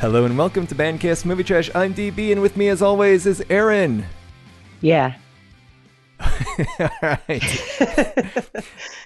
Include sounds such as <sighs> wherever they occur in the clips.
Hello and welcome to Bandcast Movie Trash. I'm DB, and with me, as always, is Aaron. Yeah. <laughs> All right.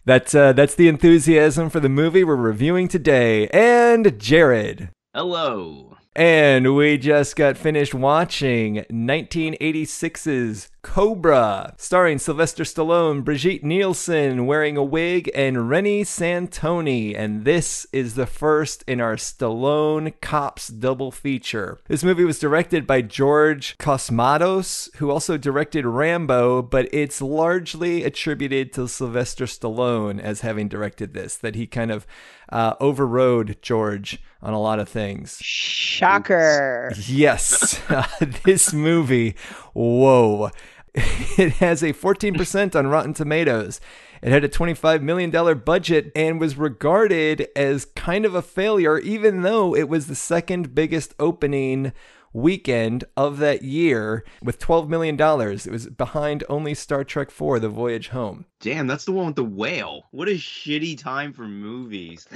that's uh, that's the enthusiasm for the movie we're reviewing today. And Jared. Hello. And we just got finished watching 1986's Cobra, starring Sylvester Stallone, Brigitte Nielsen wearing a wig, and Reni Santoni. And this is the first in our Stallone Cops double feature. This movie was directed by George Cosmatos, who also directed Rambo, but it's largely attributed to Sylvester Stallone as having directed this, that he kind of uh, overrode George on a lot of things. Shocker. Yes, <laughs> this movie, whoa. <laughs> It has a 14% on Rotten Tomatoes. It had a $25 million budget and was regarded as kind of a failure, even though it was the second biggest opening weekend of that year with $12 million. It was behind only Star Trek IV The Voyage Home. Damn, that's the one with the whale. What a shitty time for movies.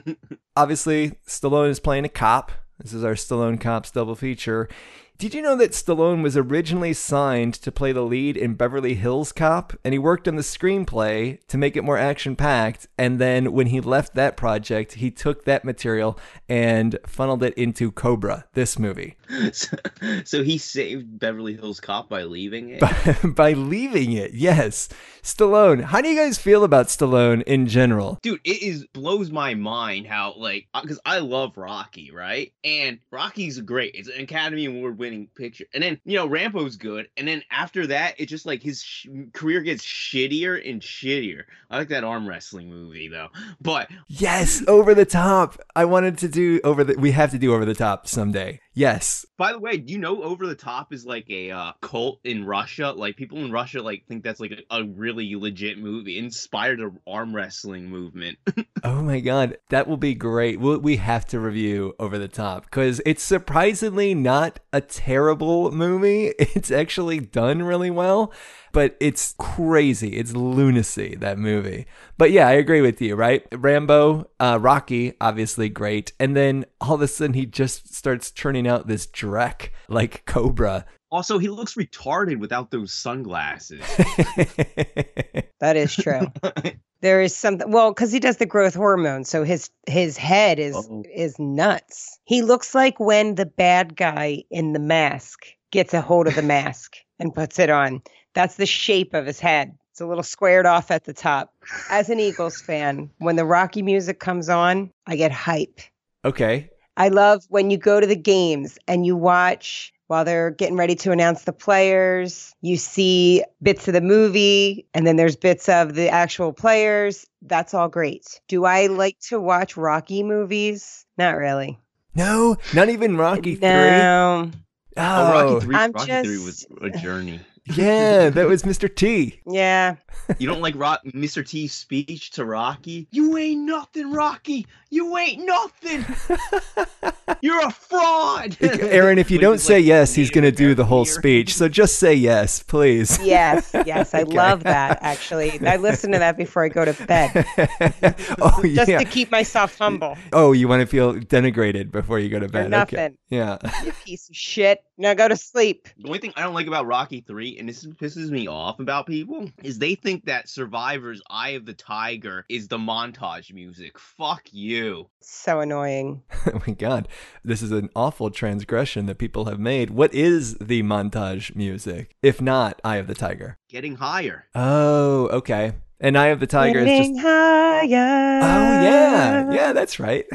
<laughs> Obviously, Stallone is playing a cop. This is our Stallone Cops double feature. Did you know that Stallone was originally signed to play the lead in Beverly Hills Cop? And he worked on the screenplay to make it more action packed. And then when he left that project, he took that material and funneled it into Cobra, this movie. <laughs> so, so he saved Beverly Hills Cop by leaving it? By, <laughs> by leaving it, yes. Stallone, how do you guys feel about Stallone in general? Dude, it is blows my mind how, like, uh, because I love Rocky, right? And Rocky's great. It's an Academy Award winning picture. And then, you know, Rambo's good. And then after that, it's just like his sh- career gets shittier and shittier. I like that arm wrestling movie, though. But Yes, over the top. I wanted to do over the. We have to do over the top someday. Yes. By the way, do you know Over the Top is like a uh, cult in Russia? Like people in Russia like think that's like a, a really legit movie, inspired arm wrestling movement. <laughs> Oh my god, that will be great. We'll, we have to review Over the Top because it's surprisingly not a terrible movie. <laughs> It's actually done really well, but it's crazy. It's lunacy, that movie. But yeah, I agree with you, right? Rambo, uh, Rocky, obviously great. And then all of a sudden he just starts churning out this Drek like Cobra. Also, he looks retarded without those sunglasses. <laughs> <laughs> That is true. <laughs> there is something well, because he does the growth hormone, so his his head is Uh-oh. is nuts. He looks like when the bad guy in the mask gets a hold of the mask and puts it on. That's the shape of his head. It's a little squared off at the top. As an Eagles fan, when the Rocky music comes on, I get hype. okay. I love when you go to the games and you watch while they're getting ready to announce the players. You see bits of the movie and then there's bits of the actual players. That's all great. Do I like to watch Rocky movies? Not really. No, not even Rocky 3. No. oh, Rocky oh. three, I'm Rocky three was a journey. Yeah, that was Mr. T. Yeah. You don't like Rock, Mr. T's speech to Rocky? You ain't nothing, Rocky. You ain't nothing. <laughs> You're a fraud. Aaron, if you don't say like yes, he's going to do the whole here. speech. So just say yes, please. Yes. Yes. I <laughs> Okay. love that actually. I listen to that before I go to bed <laughs> oh, just yeah. to keep myself humble. Oh, you want to feel denigrated before you go to bed. Okay. nothing. Yeah. You piece of shit. Now go to sleep. The only thing I don't like about Rocky 3, and this pisses me off about people, is they think that Survivor's Eye of the Tiger is the montage music. Fuck you. So annoying. <laughs> oh my god. This is an awful transgression that people have made. What is the montage music? If not Eye of the Tiger. Getting higher. Oh, okay and Eye of the Tiger is just higher. Oh yeah, yeah, that's right.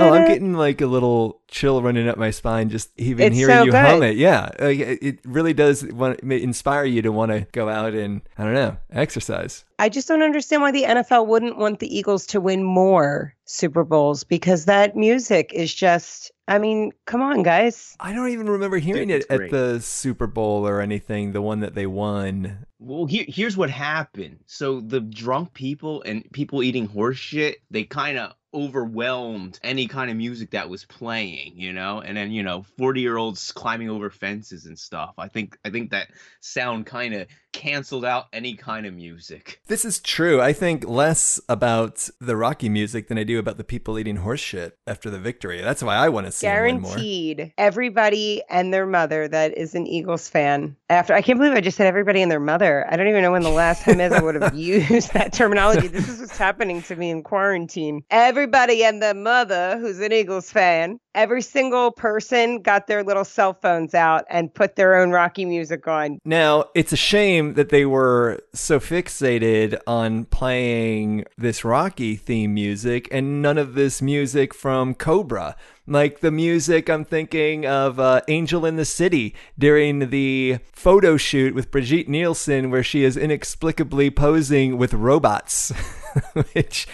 oh, I'm getting like a little chill running up my spine just even It's hearing so you hum it. Yeah, like, it it really does want inspire you to want to go out and I don't know exercise. I just don't understand why the NFL wouldn't want the Eagles to win more Super Bowls because that music is just, I mean, come on, guys. I don't even remember hearing it's it at the Super Bowl or anything. The one that they won. Well, here, here's what happened. So the drunk people and people eating horse shit, they kind of overwhelmed any kind of music that was playing, you know. And then you know, forty year olds climbing over fences and stuff. I think I think that sound kind of canceled out any kind of music. This is true. I think less about the Rocky music than I do about the people eating horse shit after the victory. That's why I want to see him more. Guaranteed. Everybody and their mother that is an Eagles fan. After I can't believe I just said everybody and their mother. I don't even know when the last time is I would have <laughs> used that terminology. This is what's happening to me in quarantine. Everybody and the mother who's an Eagles fan. Every single person got their little cell phones out and put their own Rocky music on. Now, it's a shame that they were so fixated on playing this Rocky theme music and none of this music from Cobra. Like the music, I'm thinking of uh, Angel in the City during the photo shoot with Brigitte Nielsen, where she is inexplicably posing with robots, <laughs> which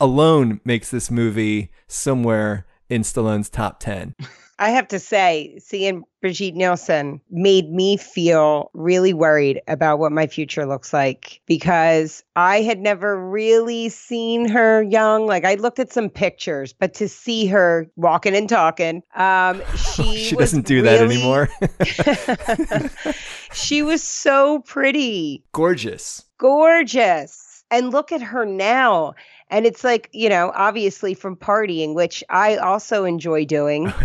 alone makes this movie somewhere in Stallone's top 10. I have to say, seeing Brigitte Nielsen made me feel really worried about what my future looks like because I had never really seen her young. Like I looked at some pictures, but to see her walking and talking, um, <laughs> she she doesn't do that anymore. <laughs> <laughs> she was so pretty, Gorgeous. gorgeous, and look at her now. And it's like, you know, obviously from partying, which I also enjoy doing. <laughs>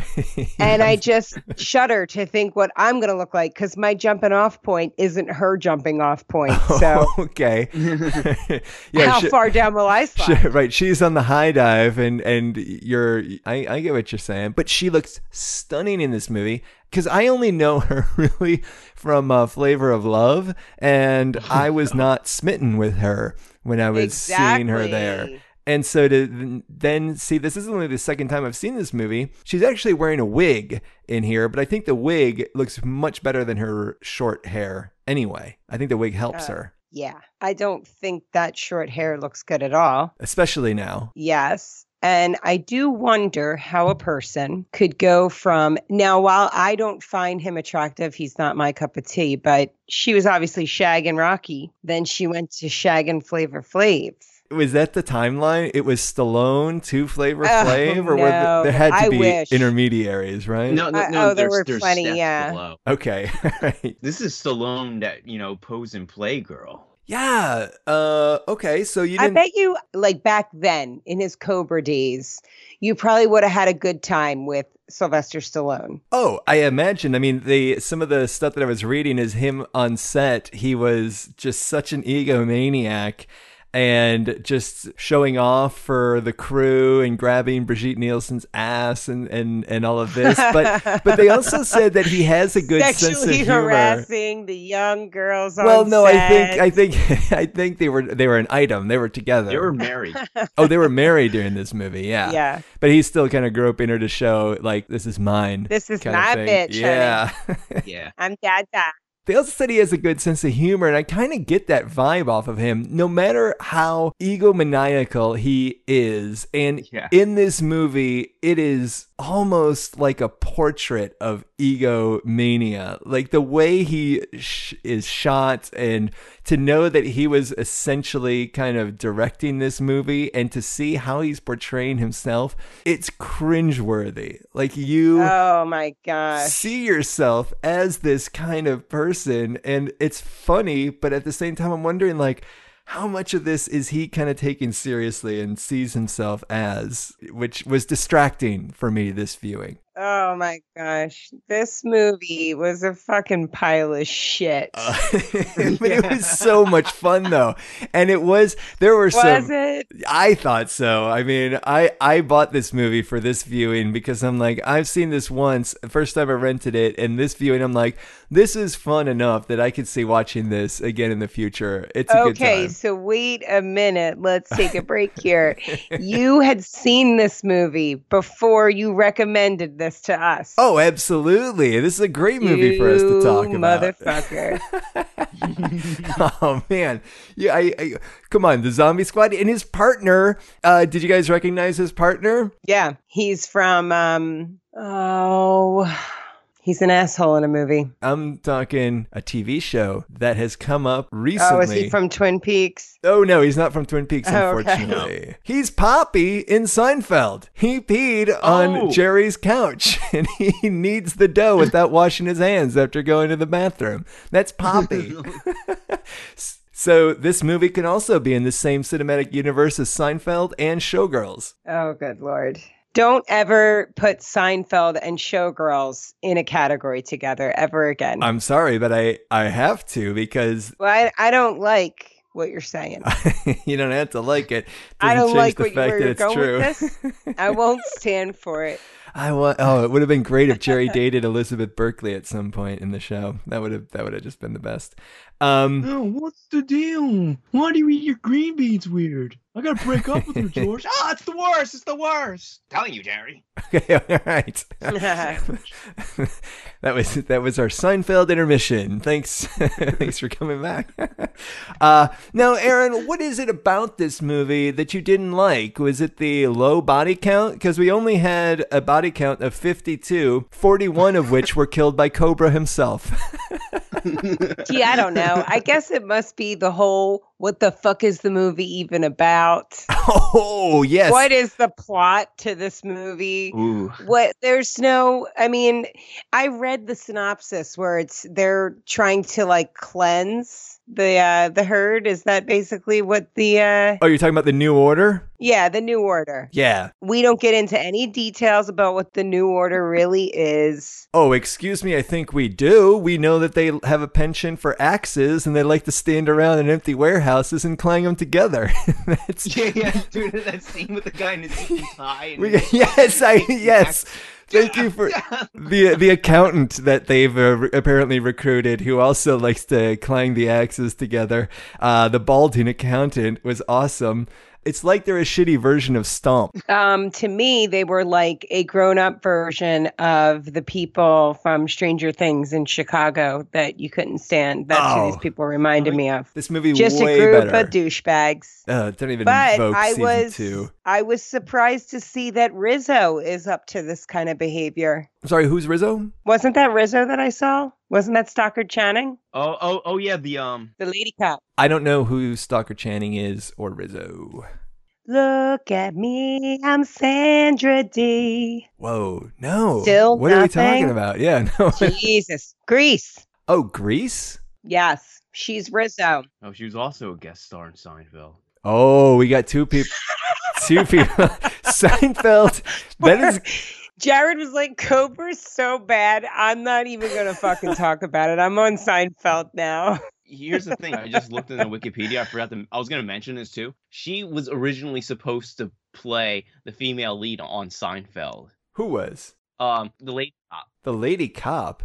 And I just shudder to think what I'm going to look like because my jumping off point isn't her jumping off point. <laughs> So okay. <laughs> how she- far down will I she- slide? right. She's on the high dive, and and you're. I I get what you're saying, but she looks stunning in this movie because I only know her really from uh, Flavor of Love, and I was not smitten with her when I was seeing her there. And so to then see, this is only the second time I've seen this movie. She's actually wearing a wig in here, but I think the wig looks much better than her short hair anyway. I think the wig helps Uh. her, Yeah. I don't think that short hair looks good at all. especially now. Yes. And I do wonder how a person could go from now, while I don't find him attractive, he's not my cup of tea, but she was obviously shagging Rocky. Then she went to shagging Flavor Flav. Was that the timeline? It was Stallone to Flavor Oh, Flav, or were no. there, there had to I be wish. intermediaries, right? No, no, Uh, no oh, there were plenty, yeah. below. Okay. <laughs> This is Stallone that you know pose in Playgirl. Yeah. Uh. Okay. So you I bet you, like back then in his Cobra days, you probably would have had a good time with Sylvester Stallone. Oh, I imagine. I mean, the some of the stuff that I was reading is him on set. He was just such an egomaniac and just showing off for the crew and grabbing Brigitte Nielsen's ass and, and, and all of this. But <laughs> but they also said that he has a good sense of Sexually humor. harassing the young girls. Well, on no, I think set. I think <laughs> I think they were they were an item. They were together. They were married. <laughs> oh, they were married during this movie. Yeah. Yeah. But he's still kind of groping her to show like this is mine. This is my thing. bitch, honey. Yeah. yeah. I'm Dada. They also said he has a good sense of humor, and I kind of get that vibe off of him, no matter how egomaniacal he is. And Yeah. in this movie, it is almost like a portrait of egomania. Like the way he sh- is shot, and to know that he was essentially kind of directing this movie, and to see how he's portraying himself, it's cringeworthy. Like you Oh my gosh. see yourself as this kind of person and it's funny but at the same time i'm wondering like how much of this is he kind of taking seriously and sees himself as which was distracting for me this viewing Oh my gosh. This movie was a fucking pile of shit. Uh, <laughs> <laughs> but it was so much fun though and it was there were was some it? I thought so. I mean, I I bought this movie for this viewing because I'm like, I've seen this once. First time I rented it, and this viewing, I'm like, this is fun enough that I could see watching this again in the future. It's a good Okay, so wait a minute. Let's take a break here. <laughs> you had seen this movie before you recommended this to us. Oh, absolutely! This is a great movie for us to talk You about. Motherfucker. <laughs> <laughs> oh man, yeah. I, I come on, the Zombie Squad and his partner. Uh, did you guys recognize his partner? yeah, he's from um oh He's an asshole in a movie. I'm talking a TV show that has come up recently. Oh, is he from Twin Peaks? Oh no, he's not from Twin Peaks, Oh, okay. unfortunately. He's Poppy in Seinfeld. He peed on Oh. Jerry's couch <laughs> and he needs the dough without washing his hands after going to the bathroom. That's Poppy. <laughs> so this movie can also be in the same cinematic universe as Seinfeld and Showgirls. Oh, good lord. Don't ever put Seinfeld and Showgirls in a category together ever again. I'm sorry, but I I have to because well, I, I don't like what you're saying. <laughs> you don't have to like it. <laughs> I Doesn't don't like the what fact you're going true. with this. <laughs> I won't stand for it. I want. Oh, it would have been great if Jerry dated Elizabeth Berkley at some point in the show. That would have. That would have just been the best. Um. <gasps> Oh, what's the deal? Why do you eat your green beans weird? I gotta break up with her, <laughs> George. Ah, it's the worst. It's the worst. telling you, Jerry. Okay. All right. <laughs> that was that was our Seinfeld intermission. Thanks. <laughs> Thanks for coming back. Uh, now, Aaron, what is it about this movie that you didn't like? Was it the low body count? Because we only had a body count of 52, 41 of which were killed by Cobra himself. Gee, I don't know. I guess it must be the whole what the fuck is the movie even about? <laughs> oh, yes. What is the plot to this movie? Ooh. What there's no I mean, I read the synopsis where it's they're trying to like cleanse the uh the herd. Is that basically what the uh Oh, you're talking about the New Order? yeah, the new order. Yeah. We don't get into any details about what the new order really is. Oh, excuse me. I think we do. We know that they have a penchant for axes and they like to stand around an empty warehouses and clang them together. <laughs> That's, Yeah, yeah, dude, that scene with the guy in his tie. We, <laughs> yes, I yes. Thank you for the the accountant that they've uh, re- apparently recruited, who also likes to clang the axes together. Uh, the balding accountant was awesome. It's like they're a shitty version of Stomp. Um, to me, they were like a grown-up version of the people from Stranger Things in Chicago that you couldn't stand. That's who Oh. these people reminded me of. This movie Just a group better. of douchebags. uh, don't even But I was two. I was surprised to see that Rizzo is up to this kind of behavior. Sorry, who's Rizzo? Wasn't that Rizzo that I saw? Wasn't that Stockard Channing? Oh, oh, oh, yeah. The um. The lady cop. I don't know who Stalker Channing is or Rizzo. Look at me, I'm Sandra Dee. Whoa, no. Still what are we talking about? Yeah, <laughs> no. Jesus. Grease. oh, Grease. Yes, she's Rizzo. Oh, she was also a guest star in Seinfeld. Oh, we got two <laughs> people. two <laughs> people. Seinfeld. That is. Jared was like, Cobra's so bad. I'm not even going to fucking <laughs> talk about it. I'm on Seinfeld now. Here's the thing. I just looked in the <laughs> Wikipedia. I forgot to. I was gonna mention this too. She was originally supposed to play the female lead on Seinfeld. Who was? Um, the lady cop. The lady cop.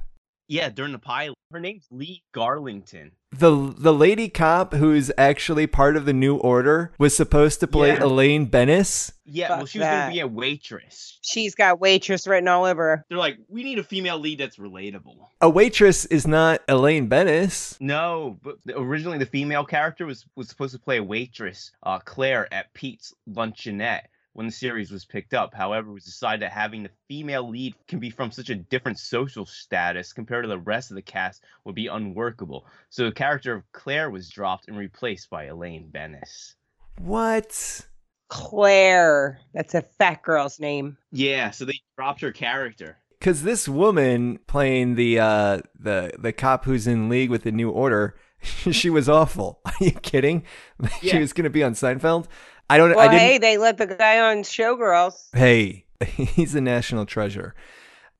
yeah, during the pilot. Her name's Lee Garlington. The the lady cop who's actually part of the New Order was supposed to play Yeah. Elaine Benes. Yeah, Fuck well, she was that. gonna be a waitress. She's got waitress written all over her. They're like, we need a female lead that's relatable. A waitress is not Elaine Benes. No, but originally the female character was was supposed to play a waitress, uh, Claire at Pete's Luncheonette when the series was picked up. However, it was decided that having the female lead can be from such a different social status compared to the rest of the cast would be unworkable. So the character of Claire was dropped and replaced by Elaine Benes. What? Claire. That's a fat girl's name. Yeah, so they dropped her character. Because this woman playing the uh, the the cop who's in league with the New Order, <laughs> she was awful. <laughs> Are you kidding? <laughs> she was going to be on Seinfeld. I don't. I Well, didn't. hey, they let the guy on Showgirls. Hey, <laughs> he's a national treasure.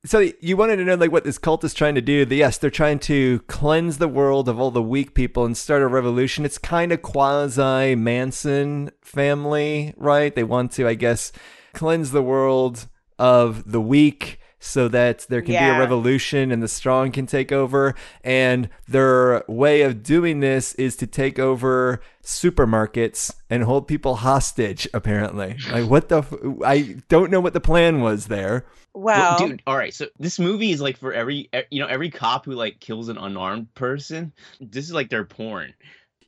So you wanted to know like what this cult is trying to do? The- Yes, they're trying to cleanse the world of all the weak people and start a revolution. It's kind of quasi Manson family, right? They want to, I guess, cleanse the world of the weak so that there can be a revolution and the strong can take over. And their way of doing this is to take over supermarkets and hold people hostage, apparently. Like, what the? F- I don't know what the plan was there. Well, dude, all right. So this movie is like for every, e- you know, every cop who like kills an unarmed person. This is like their porn.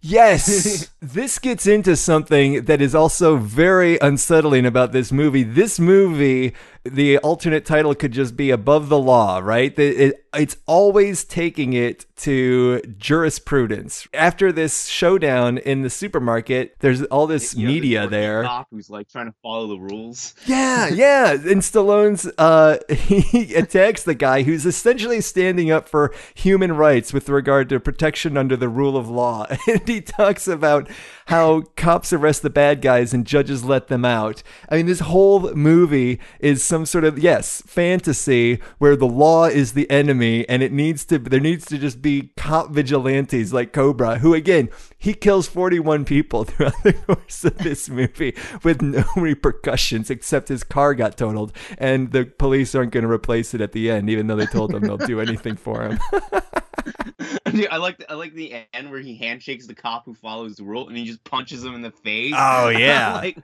Yes, <laughs> this gets into something that is also very unsettling about this movie. This movie the alternate title could just be above the law, right? It's always taking it to jurisprudence. After this showdown in the supermarket, there's all this You know, media there. Who's like trying to follow the rules. Yeah, yeah. And Stallone's uh <laughs> he attacks the guy who's essentially standing up for human rights with regard to protection under the rule of law. <laughs> And he talks about how cops arrest the bad guys and judges let them out. I mean, this whole movie is some sort of yes, fantasy where the law is the enemy and it needs to there needs to just be cop vigilantes like Cobra, who again, he kills 41 people <laughs> throughout the course of this movie with no <laughs> repercussions except his car got totaled and the police aren't going to replace it at the end even though they told them they'll do anything for him. <laughs> Dude, I like the, I like the end where he handshakes the cop who follows the rule and he just punches him in the face. Oh, yeah. like,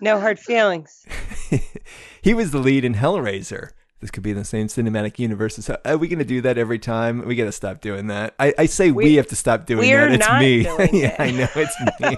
No hard feelings. he was the lead in Hellraiser. This could be in the same cinematic universe. as- Are we going to do that every time? We got to stop doing that. I, I say we, We- have to stop doing we're that. It's not me. doing <laughs> yeah, it. I know it's me.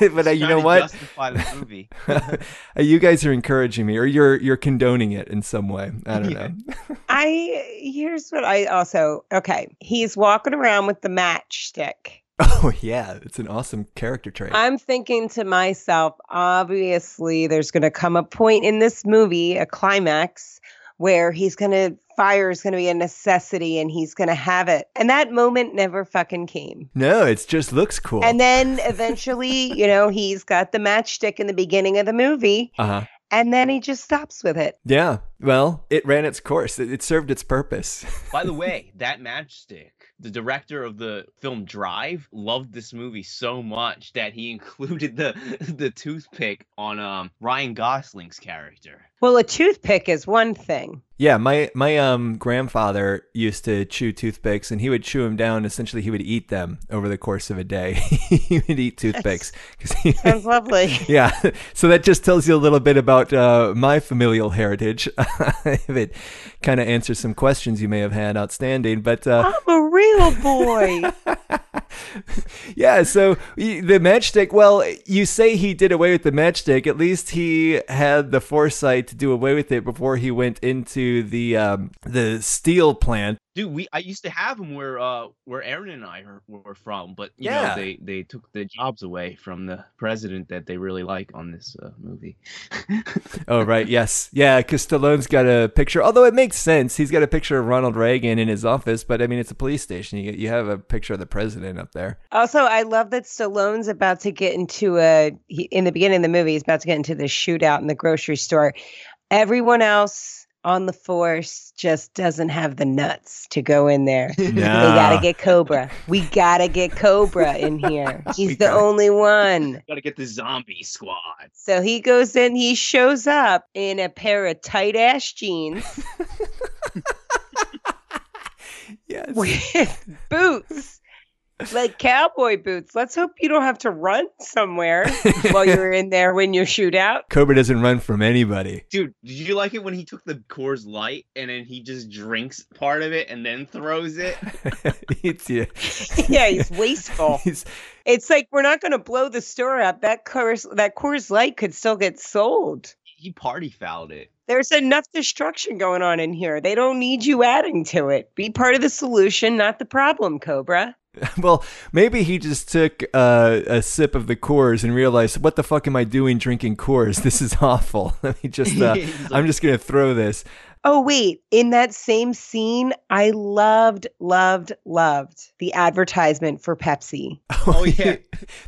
<laughs> <laughs> but uh, you know what? Justify the movie. Uh, you guys are encouraging me, or you're you're condoning it in some way. I don't Yeah. know. I here's what I also okay. He's walking around with the matchstick. <laughs> Oh yeah, it's an awesome character trait. I'm thinking to myself, obviously, there's going to come a point in this movie, a climax, where he's going to fire is going to be a necessity and he's going to have it. And that moment never fucking came. no, it just looks cool. And then <laughs> eventually, you know, he's got the matchstick in the beginning of the movie uh huh. and then he just stops with it. Yeah. Well, it ran its course. It, it served its purpose. By the <laughs> way, that matchstick, the director of the film Drive loved this movie so much that he <laughs> included the the toothpick on um Ryan Gosling's character. Well, a toothpick is one thing. Yeah, my my um grandfather used to chew toothpicks, and he would chew them down. Essentially, he would eat them over the course of a day. <laughs> he would eat toothpicks he, <laughs> Sounds lovely. <laughs> yeah. So that just tells you a little bit about uh, my familial heritage. if it kind of answers some questions you may have had outstanding, but uh, I'm a real boy. yeah, so the matchstick. Well, you say he did away with the matchstick. At least he had the foresight to do away with it before he went into the um, the steel plant. Dude, we I used to have them where uh where Aaron and I are, were from, but you Yeah. know they they took the jobs away from the president that they really like on this uh, movie. <laughs> Oh right, yes, yeah. Because Stallone's got a picture. Although it makes sense, he's got a picture of Ronald Reagan in his office. But I mean, it's a police station. You you have a picture of the president up there. Also, I love that Stallone's about to get into a he, in the beginning of the movie. He's about to get into the shootout in the grocery store. Everyone else on the force just doesn't have the nuts to go in there. <laughs> They gotta get Cobra. We gotta get Cobra in here. <laughs> We He's the gotta- only one. <laughs> Gotta get the zombie squad. So he goes in. He shows up in a pair of tight ass jeans yes. with boots. Like cowboy boots. Let's hope you don't have to run somewhere while you're in there when you shoot out. <laughs> Cobra doesn't run from anybody. Dude, did you like it when he took the Coors Light and then he just drinks part of it and then throws it? <laughs> it's, yeah. <laughs> yeah, he's wasteful. He's- It's like we're not going to blow the store up. That Coors, that Coors Light could still get sold. He party fouled it. There's enough destruction going on in here. They don't need you adding to it. Be part of the solution, not the problem, Cobra. <laughs> well, maybe he just took uh, a sip of the Coors and realized, "What the fuck am I doing drinking Coors? <laughs> This is awful. <laughs> Let me just, uh, I'm just gonna throw this." Oh, wait. In that same scene, I loved, loved, loved the advertisement for Pepsi. Oh, yeah.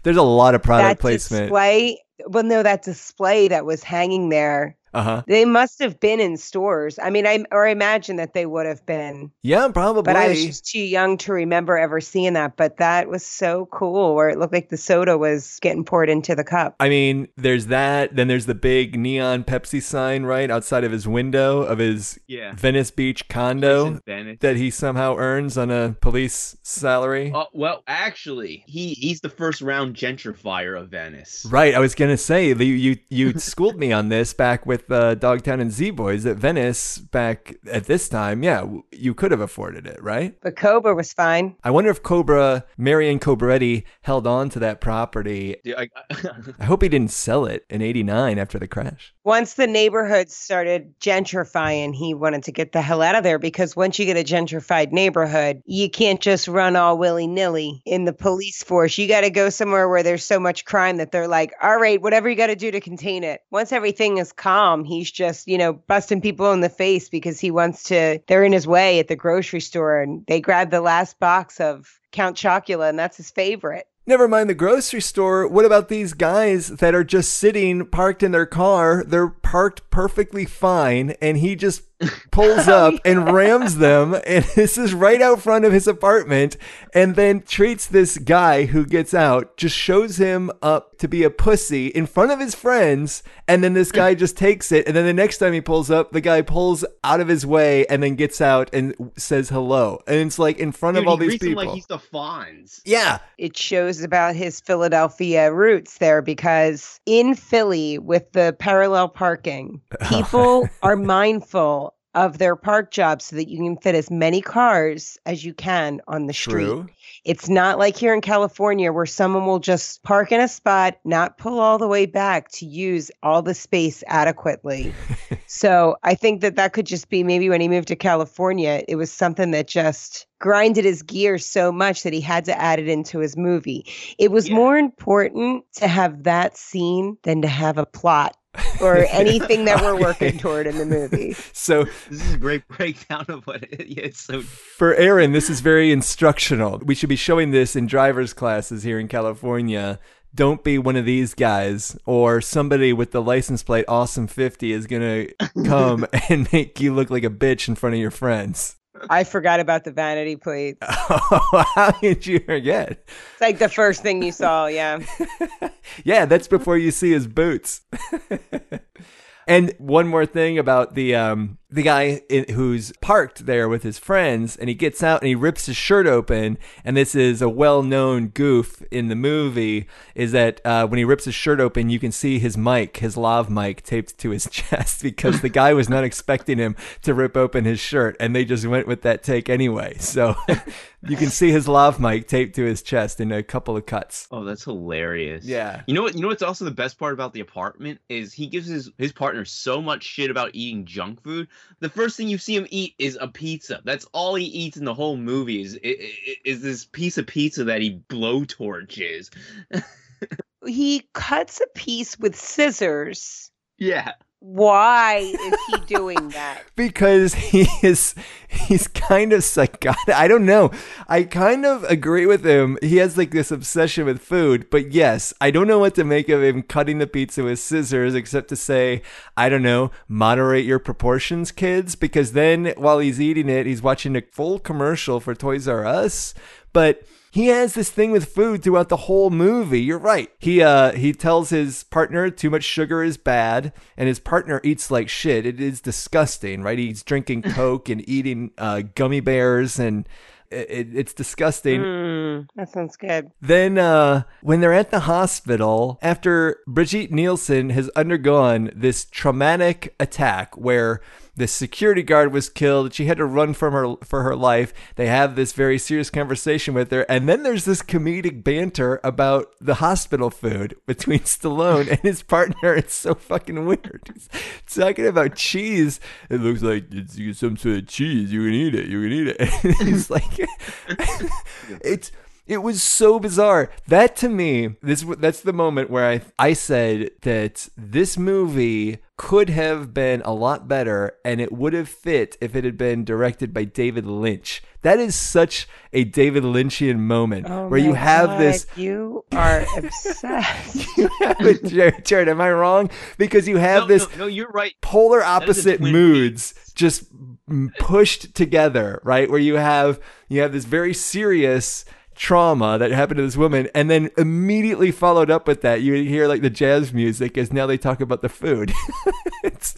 There's a lot of product that placement. display. Well, no, that display that was hanging there. Uh huh. They must have been in stores. I mean, I or I imagine that they would have been. Yeah, probably. But I was just too young to remember ever seeing that. But that was so cool, where it looked like the soda was getting poured into the cup. I mean, there's that. Then there's the big neon Pepsi sign right outside of his window of his Yeah. Venice Beach condo Jason Bennett. that he somehow earns on a police salary. Oh well, actually, he he's the first round gentrifier of Venice. Right, I was gonna say you you, you <laughs> schooled me on this back with with uh, Dogtown and Z Boys at Venice back at this time, yeah, you could have afforded it, right? But Cobra was fine. I wonder if Cobra, Marion Cobretti, held on to that property. Dude, I, <laughs> I hope he didn't sell it in 89 after the crash. Once the neighborhood started gentrifying, he wanted to get the hell out of there because once you get a gentrified neighborhood, you can't just run all willy nilly in the police force. You got to go somewhere where there's so much crime that they're like, all right, whatever you got to do to contain it. Once everything is calm, he's just, you know, busting people in the face because he wants to, they're in his way at the grocery store and they grab the last box of Count Chocula and that's his favorite. Never mind the grocery store. What about these guys that are just sitting parked in their car? They're parked perfectly fine, and he just <laughs> pulls oh, up and rams them. And <laughs> this is right out front of his apartment, and then treats this guy who gets out, just shows him up to be a pussy in front of his friends. And then this guy just takes it. And then the next time he pulls up, the guy pulls out of his way and then gets out and says hello. And it's like in front dude, of all these people. like he's the Fonz. yeah. it shows about his Philadelphia roots there because in Philly with the parallel parking, <laughs> people are mindful of their park jobs so that you can fit as many cars as you can on the street. True. It's not like here in California where someone will just park in a spot, not pull all the way back to use all the space adequately. <laughs> so I think that that could just be maybe when he moved to California, it was something that just grinded his gear so much that he had to add it into his movie. It was Yeah. more important to have that scene than to have a plot <laughs> or anything that we're working <laughs> toward in the movie. So This is a great breakdown of what it, yeah, it's so. For Aaron, this is very instructional. We should be showing this in driver's classes here in California. Don't be one of these guys, or somebody with the license plate Awesome 50 is going <laughs> to come and make you look like a bitch in front of your friends. I forgot about the vanity plates. <laughs> How did you forget? It's like the first thing you saw, yeah. <laughs> Yeah, that's before you see his boots. <laughs> and one more thing about the um the guy in, who's parked there with his friends and he gets out and he rips his shirt open and this is a well-known goof in the movie is that uh, when he rips his shirt open you can see his mic his lav mic taped to his <laughs> chest because the guy was not expecting him to rip open his shirt and they just went with that take anyway so <laughs> you can see his lav mic taped to his chest in a couple of cuts Oh, that's hilarious. yeah You know what? You know what's also the best part about the apartment is he gives his his partner so much shit about eating junk food. The first thing you see him eat is a pizza. That's all he eats in the whole movie is is, is this piece of pizza that he blowtorches. <laughs> He cuts a piece with scissors. Yeah. Why is he doing that? <laughs> because he is he's kind of psychotic. I don't know. I kind of agree with him. He has like this obsession with food, but yes, I don't know what to make of him cutting the pizza with scissors except to say, I don't know, moderate your proportions, kids, because then while he's eating it, he's watching a full commercial for Toys R Us, but he has this thing with food throughout the whole movie. You're right. He uh he tells his partner too much sugar is bad, and his partner eats like shit. It is disgusting, right? He's drinking <laughs> Coke and eating uh, gummy bears, and it, it, it's disgusting. Mm, that sounds good. Then, uh, when they're at the hospital, after Brigitte Nielsen has undergone this traumatic attack where the security guard was killed, she had to run from her for her life. They have this very serious conversation with her, and then there's this comedic banter about the hospital food between <laughs> Stallone and his partner. It's so fucking weird. He's talking about cheese. It looks like it's some sort of cheese. You can eat it. You can eat it. <laughs> And he's like, <laughs> it's it was so bizarre. That to me, this that's the moment where I I said that this movie could have been a lot better and it would have fit if it had been directed by David Lynch. That is such a David Lynchian moment Oh where you have God, this You are obsessed. <laughs> you have it, Jared, Jared, am I wrong? Because you have no, this no, no, you're right. polar opposite Twin moods just mm, pushed together, right? Where you have you have this very serious trauma that happened to this woman and then immediately followed up with that. You hear like the jazz music as now they talk about the food. <laughs>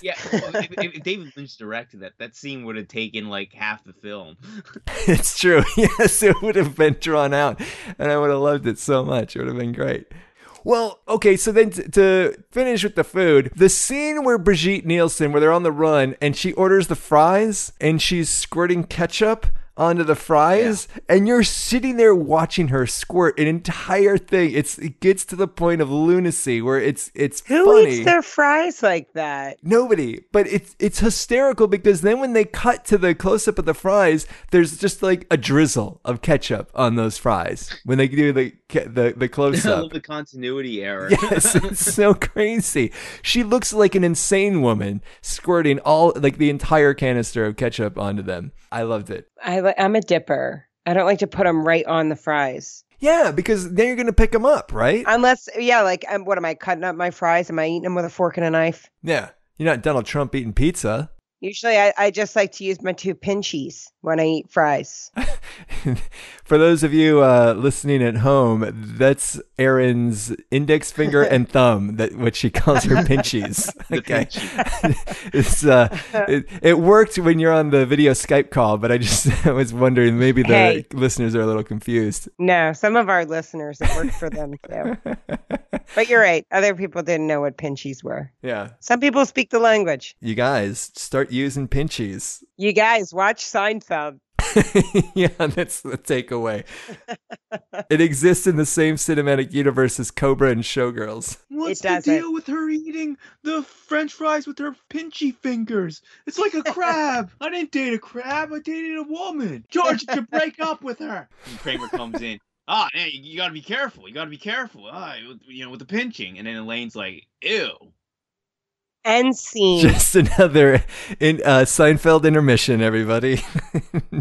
Yeah, well, if, if <laughs> David Lynch directed that, that scene would have taken like half the film. <laughs> it's true. Yes it would have been drawn out and i would have loved it so much. It would have been great. Well, okay, so then t- to finish with the food, the scene where Brigitte Nielsen, where they're on the run and she orders the fries and she's squirting ketchup onto the fries and you're sitting there watching her squirt an entire thing. It's it gets to the point of lunacy where it's it's Who funny. eats their fries like that? Nobody, but it's it's hysterical because then when they cut to the close up of the fries, there's just like a drizzle of ketchup on those fries when they do the the the <laughs> close-up the continuity error. Yes, <laughs> it's so crazy. She looks like an insane woman squirting all like the entire canister of ketchup onto them. I loved it. I I'm a dipper. I don't like to put them right on the fries. Yeah, because then you're gonna pick them up, right? Unless, yeah, like, um, what am I cutting up my fries? Am I eating them with a fork and a knife? yeah, you're not Donald Trump eating pizza. Usually, I, I just like to use my two pinchies when I eat fries. <laughs> For those of you uh, listening at home, that's Erin's index finger and <laughs> thumb, that what she calls her pinchies. <laughs> Okay, it's uh, it, it worked when you're on the video Skype call, but I just I was wondering maybe the Hey. listeners are a little confused. No, some of our listeners, it worked for them too. But you're right. Other people didn't know what pinchies were. yeah, Some people speak the language. you guys start using pinchies. You guys watch Seinfeld. <laughs> yeah, that's the takeaway. <laughs> it exists in the same cinematic universe as Cobra and Showgirls. What's It the deal with her eating the French fries with her pinchy fingers? It's like a crab. <laughs> I didn't date a crab. I dated a woman. George, you break up with her. And Kramer comes in. Ah, man, you, you gotta be careful. You gotta be careful. Ah, with- you know, with the pinching. And then Elaine's like, ew. End scene. Just another in uh, Seinfeld intermission, everybody. <laughs>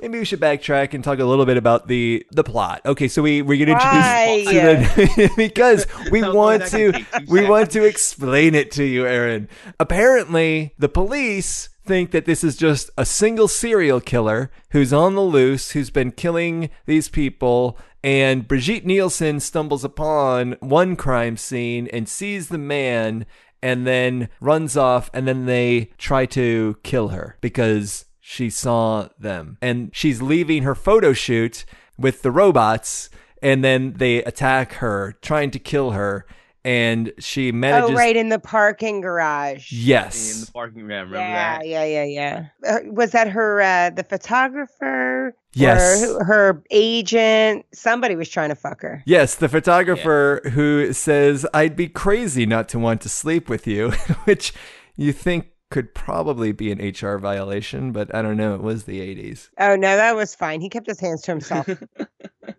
Maybe we should backtrack and talk a little bit about the the plot. Okay, so we we get introduced to the, because we want to can take? We want to explain it to you, Aaron. Apparently, the police think that this is just a single serial killer who's on the loose, who's been killing these people. And Brigitte Nielsen stumbles upon one crime scene and sees the man and then runs off. And then they try to kill her because she saw them. And she's leaving her photo shoot with the robots. And then they attack her, trying to kill her. And she manages. Oh, right in the parking garage. Yes. In the parking lot. Remember yeah, that? yeah, yeah, yeah. Uh, was that her, uh, the photographer? Yes. Or her agent? Somebody was trying to fuck her. Yes, the photographer who says, I'd be crazy not to want to sleep with you, <laughs> which you think could probably be an HR violation, but I don't know. It was the 80s. Oh, no, that was fine. He kept his hands to himself. <laughs>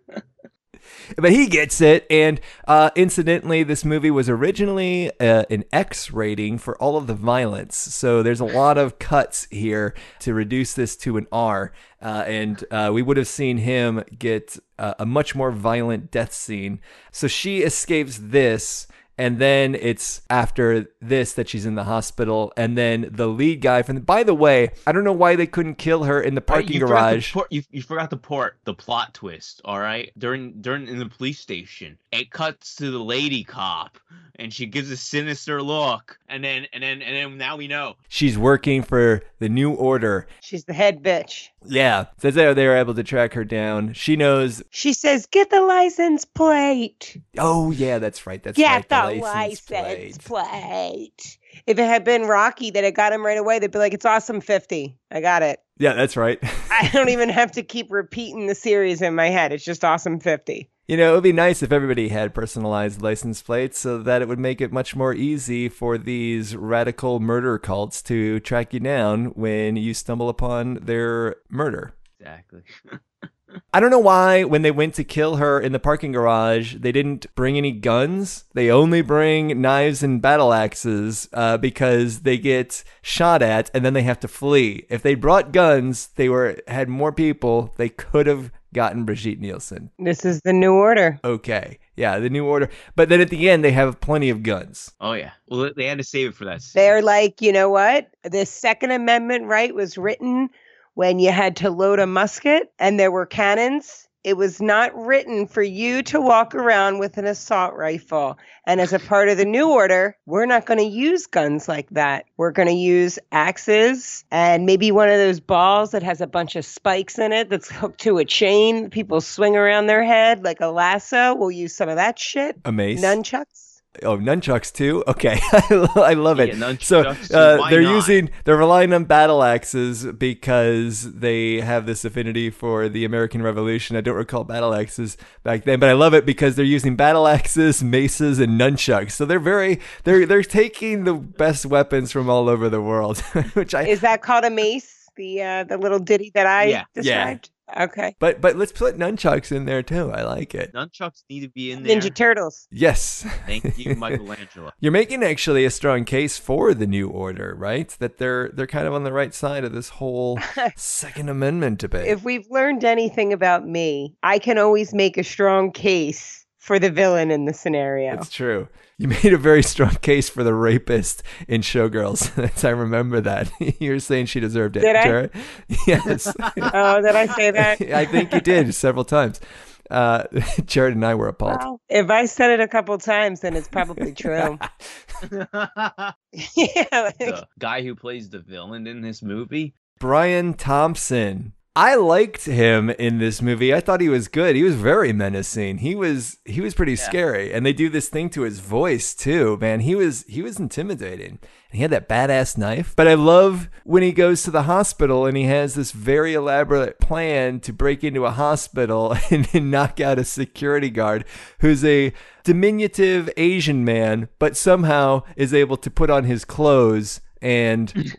But he gets it. And uh, incidentally, this movie was originally uh, an X rating for all of the violence. So there's a lot of cuts here to reduce this to an R. Uh, and uh, we would have seen him get uh, a much more violent death scene. So she escapes this. And then it's after this that she's in the hospital. And then the lead guy from the, by the way, I don't know why they couldn't kill her in the Right, parking you forgot to garage. you, you forgot to port the plot twist. All right, during during in the police station, it cuts to the lady cop, and she gives a sinister look, and then and then and then now we know. She's working for the New Order. She's the head bitch. Yeah, says they they were able to track her down. She knows. She says, "Get the license plate. Oh yeah, that's right. That's Get right. the, license plate. plate." If it had been Rocky that had got him right away, they'd be like, "It's awesome, 50. I got it. Yeah, that's right. <laughs> I don't even have to keep repeating the series in my head. It's just awesome, 50." you know, it would be nice if everybody had personalized license plates, so that it would make it much more easy for these radical murder cults to track you down when you stumble upon their murder. Exactly. <laughs> I don't know why when they went to kill her in the parking garage, they didn't bring any guns. They only bring knives and battle axes uh, because they get shot at and then they have to flee. If they brought guns, they were had more people. They could have gotten Brigitte Nielsen. This is the new order. Okay, yeah, the new order. But then at the end, they have plenty of guns. Oh yeah. Well, they- they had to save it for that. They're like, you know what? The Second Amendment right was written when you had to load a musket and there were cannons it was not written for you to walk around with an assault rifle. And as a part of the new order, we're not going to use guns like that. We're going to use axes and maybe one of those balls that has a bunch of spikes in it that's hooked to a chain people swing around their head like a lasso. We'll use some of that shit. Amazing. Nunchucks. Oh, nunchucks too. Okay, <laughs> I love it. Yeah, so uh, they're not? using they're relying on battle axes because they have this affinity for the American Revolution. I don't recall battle axes back then, but I love it because they're using battle axes, maces, and nunchucks. So they're very they're they're taking the best weapons from all over the world, <laughs> which I Is that called a mace? The uh, the little ditty that I Yeah. Yeah. Described. Okay. but but let's put nunchucks in there too. I like it. Nunchucks need to be in there. Ninja Turtles. Yes. Thank you, <laughs> Michelangelo. You're making actually a strong case for the new order, right? That they're they're kind of on the right side of this whole <laughs> Second Amendment debate. If we've learned anything about me, I can always make a strong case for the villain in the scenario. It's true. You made a very strong case for the rapist in Showgirls. <laughs> I remember that. <laughs> you were saying she deserved it, Did I? Jared. <laughs> Yes. oh, did I say that? I think you did several times. Uh, Jared and I were appalled. Well, if I said it a couple times, then it's probably true. yeah. like- the guy who plays the villain in this movie. Brian Thompson. I liked him in this movie. I thought he was good. He was very menacing. He was he was pretty scary. And they do this thing to his voice too, man. He was he was intimidating. And he had that badass knife. But I love when he goes to the hospital and he has this very elaborate plan to break into a hospital <laughs> and, then knock out a security guard who's a diminutive Asian man, but somehow is able to put on his clothes and <laughs>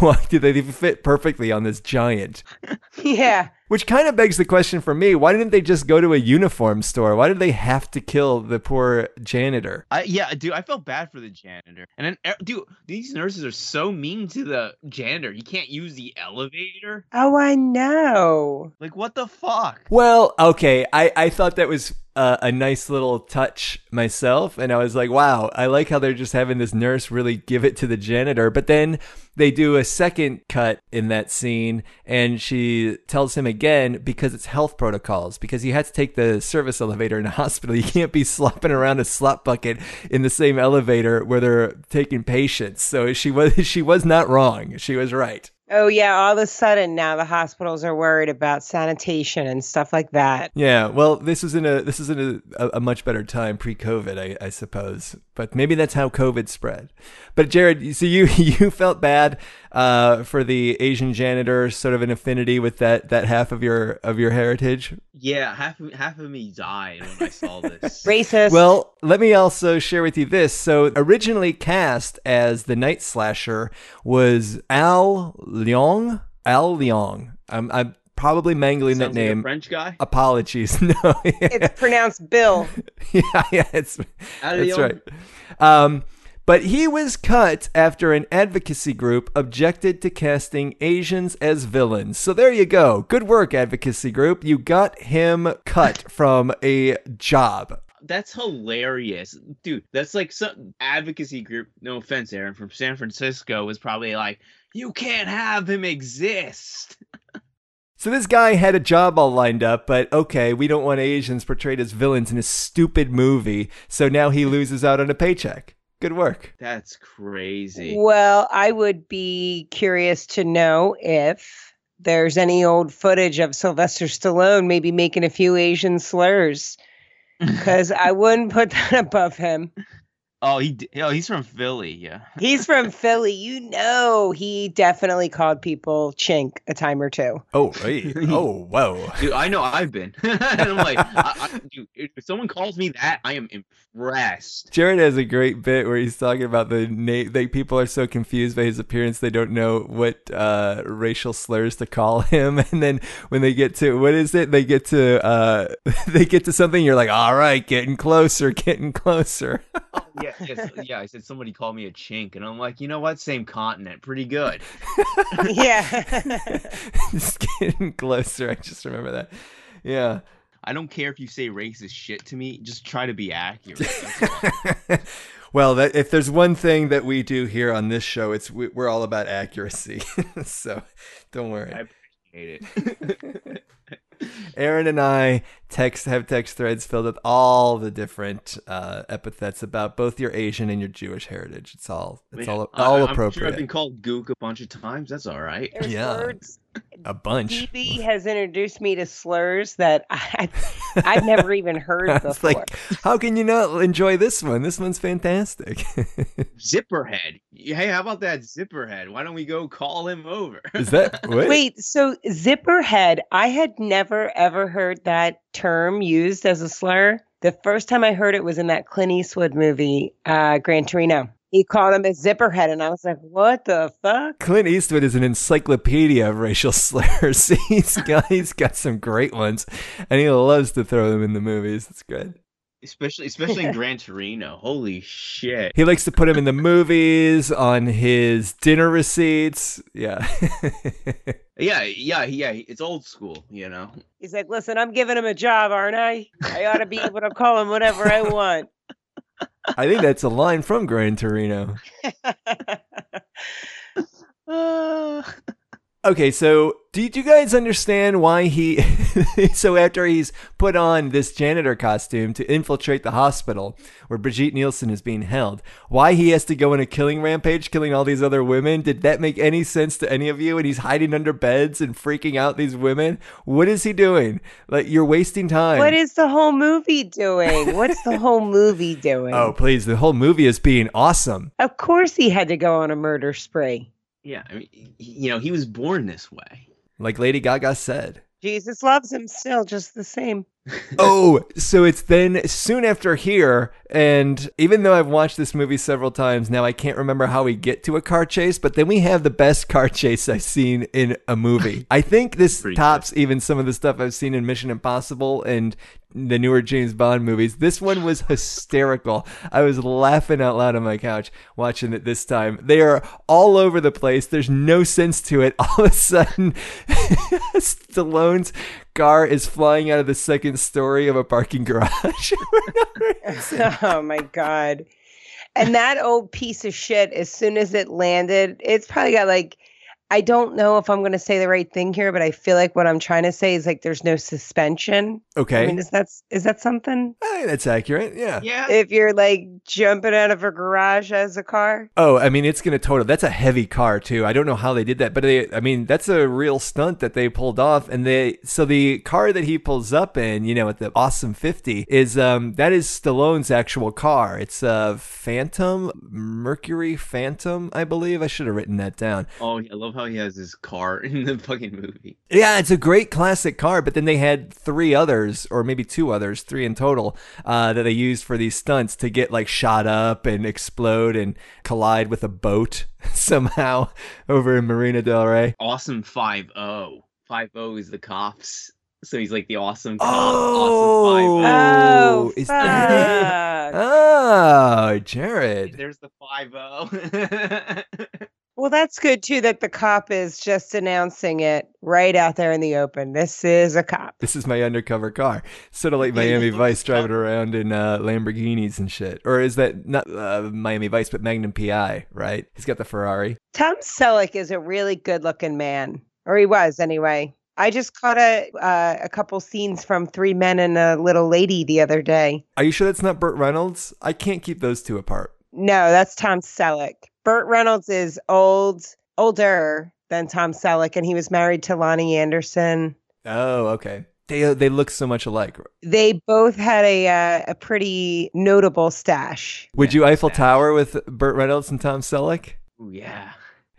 why do they fit perfectly on this giant? <laughs> yeah. Which kind of begs the question for me: Why didn't they just go to a uniform store? Why did they have to kill the poor janitor? I yeah, dude, I felt bad for the janitor. And then, eh, dude, these nurses are so mean to the janitor. You can't use the elevator. Oh, I know. Like, what the fuck? Well, okay, I I thought that was. Uh, a nice little touch myself, and I was like, "Wow, I like how they're just having this nurse really give it to the janitor." But then they do a second cut in that scene, and she tells him again because it's health protocols. Because you had to take the service elevator in a <laughs> hospital, you can't be slopping around a slop bucket in the same elevator where they're taking patients. So she was <laughs> she was not wrong. She was right. Oh, yeah. All of a sudden now the hospitals are worried about sanitation and stuff like that. Yeah, well, this is in a this is in a, a much better time pre-COVID, I, I suppose. But maybe that's how COVID spread. But Jared, so you <laughs> you felt bad uh, for the Asian janitor, sort of an affinity with that that half of your of your heritage. Yeah, half of, half of me died when I saw this. <laughs> Racist. Well, let me also share with you this. So, originally cast as the Night Slasher was Al Leong. Al Leong. I'm, I'm probably mangling that Sounds like a name. French guy. Apologies. <laughs> No. it's pronounced Bill. <laughs> yeah, yeah, it's Al that's Leong. right. Um, but he was cut after an advocacy group objected to casting Asians as villains. So there you go. Good work, advocacy group. You got him cut <laughs> from a job. That's hilarious, dude. That's like some advocacy group. No offense, Aaron, from San Francisco was probably like, "You can't have him exist." So this guy had a job all lined up, but okay, we don't want Asians portrayed as villains in a stupid movie. So now he loses out on a paycheck. Good work. That's crazy. Well, I would be curious to know if there's any old footage of Sylvester Stallone maybe making a few Asian slurs. <laughs> Because I wouldn't put that <laughs> above him. Oh, he oh he's from Philly, yeah. <laughs> He's from Philly. You know, he definitely called people chink a time or two. Oh, right. <laughs> oh, whoa. Dude, I know I've been, <laughs> and I'm like, I, I, dude, if someone calls me that, I am impressed. Jared has a great bit where he's talking about the name. They people are so confused by his appearance they don't know what uh, racial slurs to call him. And then when they get to what is it? They get to uh, they get to something. You're like, all right, getting closer, getting closer. Yeah, yes, <laughs> yeah. I said somebody called me a chink, and I'm like, you know what? Same continent, pretty good. <laughs> yeah. <laughs> just getting closer. I just remember that. Yeah. I don't care if you say racist shit to me. Just try to be accurate. Well, that, if there's one thing that we do here on this show, it's we, we're all about accuracy. so don't worry. I appreciate it. Aaron and I text have text threads filled with all the different uh, epithets about both your Asian and your Jewish heritage. It's all it's all I- all I'm Sure appropriate. I've been called gook a bunch of times. That's all right. There's Yeah. words. a bunch. DB has introduced me to slurs that <laughs> I, I've never <laughs> even heard it's like, how can you not enjoy this one? This one's fantastic. <laughs> Zipperhead. Hey, how about that Zipperhead? Why don't we go call him over? Is that what? Wait, so zipperhead, I had never ever heard that term used as a slur. The first time I heard it was in that Clint Eastwood movie, uh, Gran Torino. He called him a zipperhead, and I was like, what the fuck? Clint Eastwood is an encyclopedia of racial <laughs> slurs. he's got he's got some great ones, and he loves to throw them in the movies. It's good. Especially especially in Gran Torino. Holy shit. He likes to put him in the movies, on his dinner receipts. Yeah. <laughs> Yeah, yeah, yeah. It's old school, you know. He's like, listen, I'm giving him a job, aren't I? I ought to be able to call him whatever I want. <laughs> I think that's a line from Gran Torino. Uh, <laughs> Okay, so did you guys understand why he? <laughs> so after he's put on this janitor costume to infiltrate the hospital where Brigitte Nielsen is being held, why he has to go on a killing rampage, killing all these other women? Did that make any sense to any of you? And he's hiding under beds and freaking out these women. What is he doing? Like you're wasting time. what is the whole movie doing? What's the whole movie <laughs> doing? Oh, please! The whole movie is being awesome. Of course he had to go on a murder spree. Yeah, I mean, you know, he was born this way. Like Lady Gaga said. Jesus loves him still just the same. <laughs> oh, so it's then soon after here, and even though I've watched this movie several times now, I can't remember how we get to a car chase. But then we have the best car chase I've seen in a movie. <laughs> I think this Pretty tops even some of the stuff I've seen in Mission Impossible and the newer James Bond movies. This one was hysterical. I was laughing out loud on my couch watching it this time. They are all over the place. There's no sense to it. <laughs> All of a sudden, Stallone's car is flying out of the second story of a parking garage. <laughs> <laughs> oh my god. And that old piece of shit, as soon as it landed, it's probably got like I don't know if I'm going to say the right thing here, but I feel like what I'm trying to say is like there's no suspension. okay. I mean, is that is that something? I think that's accurate. Yeah. Yeah. If you're like jumping out of a garage as a car, Oh, I mean, it's going to total. That's a heavy car too. I don't know how they did that, but they, I mean, that's a real stunt that they pulled off. And they, so the car that he pulls up in, you know, at the Awesome 50 is, um, that is Stallone's actual car. It's a Phantom, Mercury Phantom, I believe. I should have written that down. oh, I love how he has his car <laughs> in the fucking movie. Yeah, it's a great classic car, but then they had three others, or maybe two others, three in total, uh, that they used for these stunts to get like shot up and explode and collide with a boat <laughs> somehow over in Marina Del Rey. Awesome Five O. Five O is the cops. So he's like the awesome cop. Oh, Awesome oh is fuck! that <laughs> Oh, Jared. There's the Five O. well, that's good too. That the cop is just announcing it right out there in the open. This is a cop. This is my undercover car. Sort of like Miami Vice driving around in uh, Lamborghinis and shit. Or is that not uh, Miami Vice, but Magnum PI, right? He's got the Ferrari. Tom Selleck is a really good-looking man, or he was anyway. I just caught a uh, a couple scenes from Three Men and a Little Lady the other day. Are you sure that's not Burt Reynolds? I can't keep those two apart. No, that's Tom Selleck. Burt Reynolds is old, older than Tom Selleck, and he was married to Loni Anderson. Oh, okay. They uh, they look so much alike. They both had a uh, a pretty notable stash. Would you Eiffel Stash. Tower with Burt Reynolds and Tom Selleck? Ooh, yeah.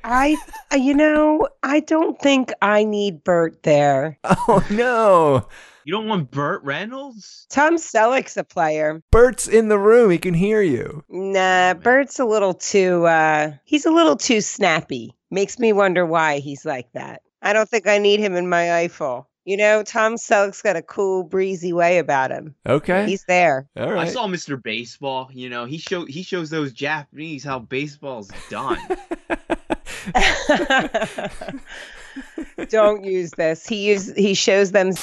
I, uh, you know, I don't think I need Burt there. <laughs> Oh no, You don't want Burt Reynolds? Tom Selleck's a player. Burt's in the room. He can hear you. Nah, Bert's a little too uh he's a little too snappy. Makes me wonder why he's like that. I don't think I need him in my Eiffel. You know, Tom Selleck's got a cool, breezy way about him. Okay, He's there. all I saw Mr. Baseball. You know, he show he shows those Japanese how baseball's done. <laughs> <laughs> don't use this. He use he shows them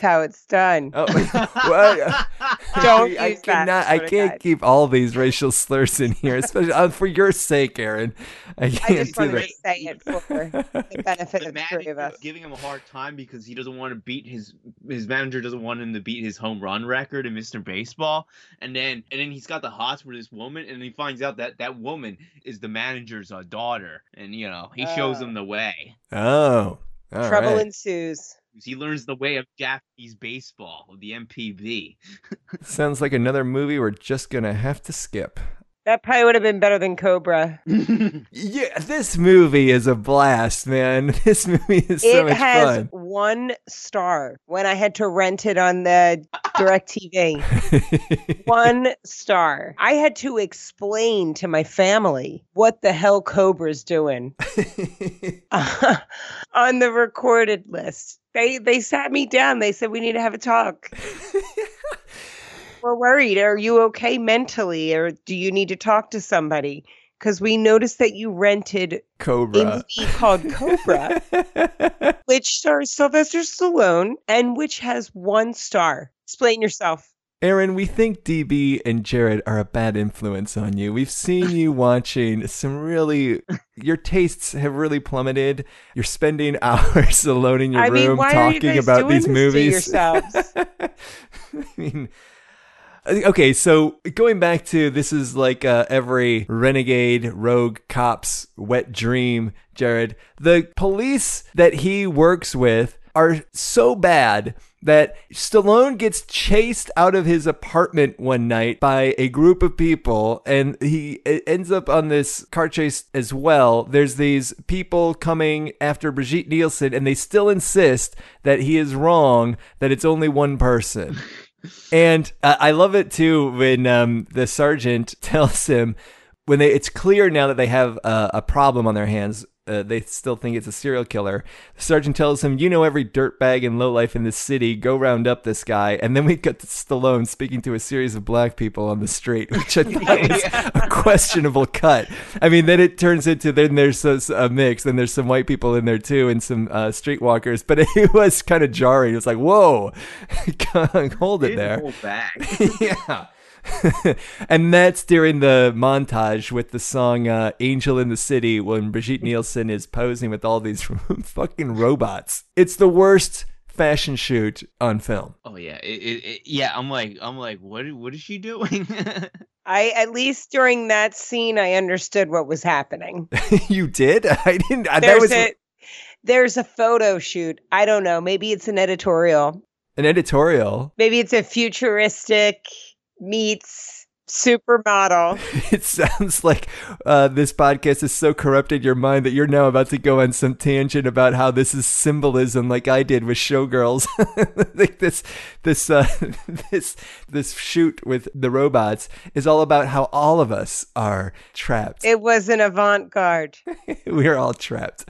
how it's done. oh, <laughs> what? <laughs> Don't I use that, cannot. I can't God. keep all these racial slurs in here, especially uh, for your sake, Aaron. I I can't just do wanted that. to say it for the <laughs> benefit The of the three of us. giving him a hard time because he doesn't want to beat his his manager doesn't want him to beat his home run record in Mr. Baseball, and then and then he's got the hots for this woman, and he finds out that that woman is the manager's uh, daughter, and you know he shows Oh. him the way. Oh, all Trouble right. ensues. He learns the way of Japanese baseball, of the MPB. <laughs> Sounds like another movie we're just gonna have to skip. That probably would have been better than Cobra. <laughs> Yeah, this movie is a blast, man. <laughs> This movie is so it much has fun. one star when I had to rent it on the DirecTV. one star. I had to explain to my family what the hell Cobra's doing on the recorded list. They they sat me down. They said we need to have a talk. We're worried. Are you okay mentally or do you need to talk to somebody? Because we noticed that you rented a Cobra. movie called Cobra, <laughs> which stars Sylvester Stallone and which has one star. Explain yourself. Aaron, we think DB and Jared are a bad influence on you. We've seen you <laughs> watching some really. Your tastes have really plummeted. You're spending <laughs> hours alone in your I mean, room you talking about these movies. <laughs> I mean, okay, so going back to this is like uh, every renegade rogue cop's wet dream, Jared. The police that he works with are so bad that Stallone gets chased out of his apartment one night by a group of people and he ends up on this car chase as well. There's these people coming after Brigitte Nielsen and they still insist that he is wrong, that it's only one person. <laughs> And uh, I love it too when um, the sergeant <laughs> tells him when they it's clear now that they have uh, a problem on their hands. Uh, they still think it's a serial killer. The sergeant tells him, "You know every dirtbag and lowlife in this city. Go round up this guy." And then we got to Stallone speaking to a series of black people on the street, <laughs> which I thought was a questionable cut. I mean, then it turns into then there's a, a mix, then there's some white people in there too, and some uh, streetwalkers. But <laughs> it was kind of jarring. It was like, "Whoa, <laughs> hold it Didn't there." yeah. <laughs> and that's during the montage with the song uh, Angel in the City when Brigitte Nielsen is posing with all these <laughs> fucking robots. It's the worst fashion shoot on film. Oh yeah, it, it, it- yeah. I'm like, I'm like, what? What is she doing? <laughs> I at least during that scene I understood what was happening. you did? I didn't. I- that was a there's a photo shoot. I don't know. Maybe it's an editorial. an editorial. Maybe it's a futuristic meets supermodel. <laughs> It sounds like uh, this podcast has so corrupted your mind that you're now about to go on some tangent about how this is symbolism, like I did with Showgirls. <laughs> like this, this, uh, <laughs> this, this shoot with the robots is all about how all of us are trapped. It was an avant-garde. we're all trapped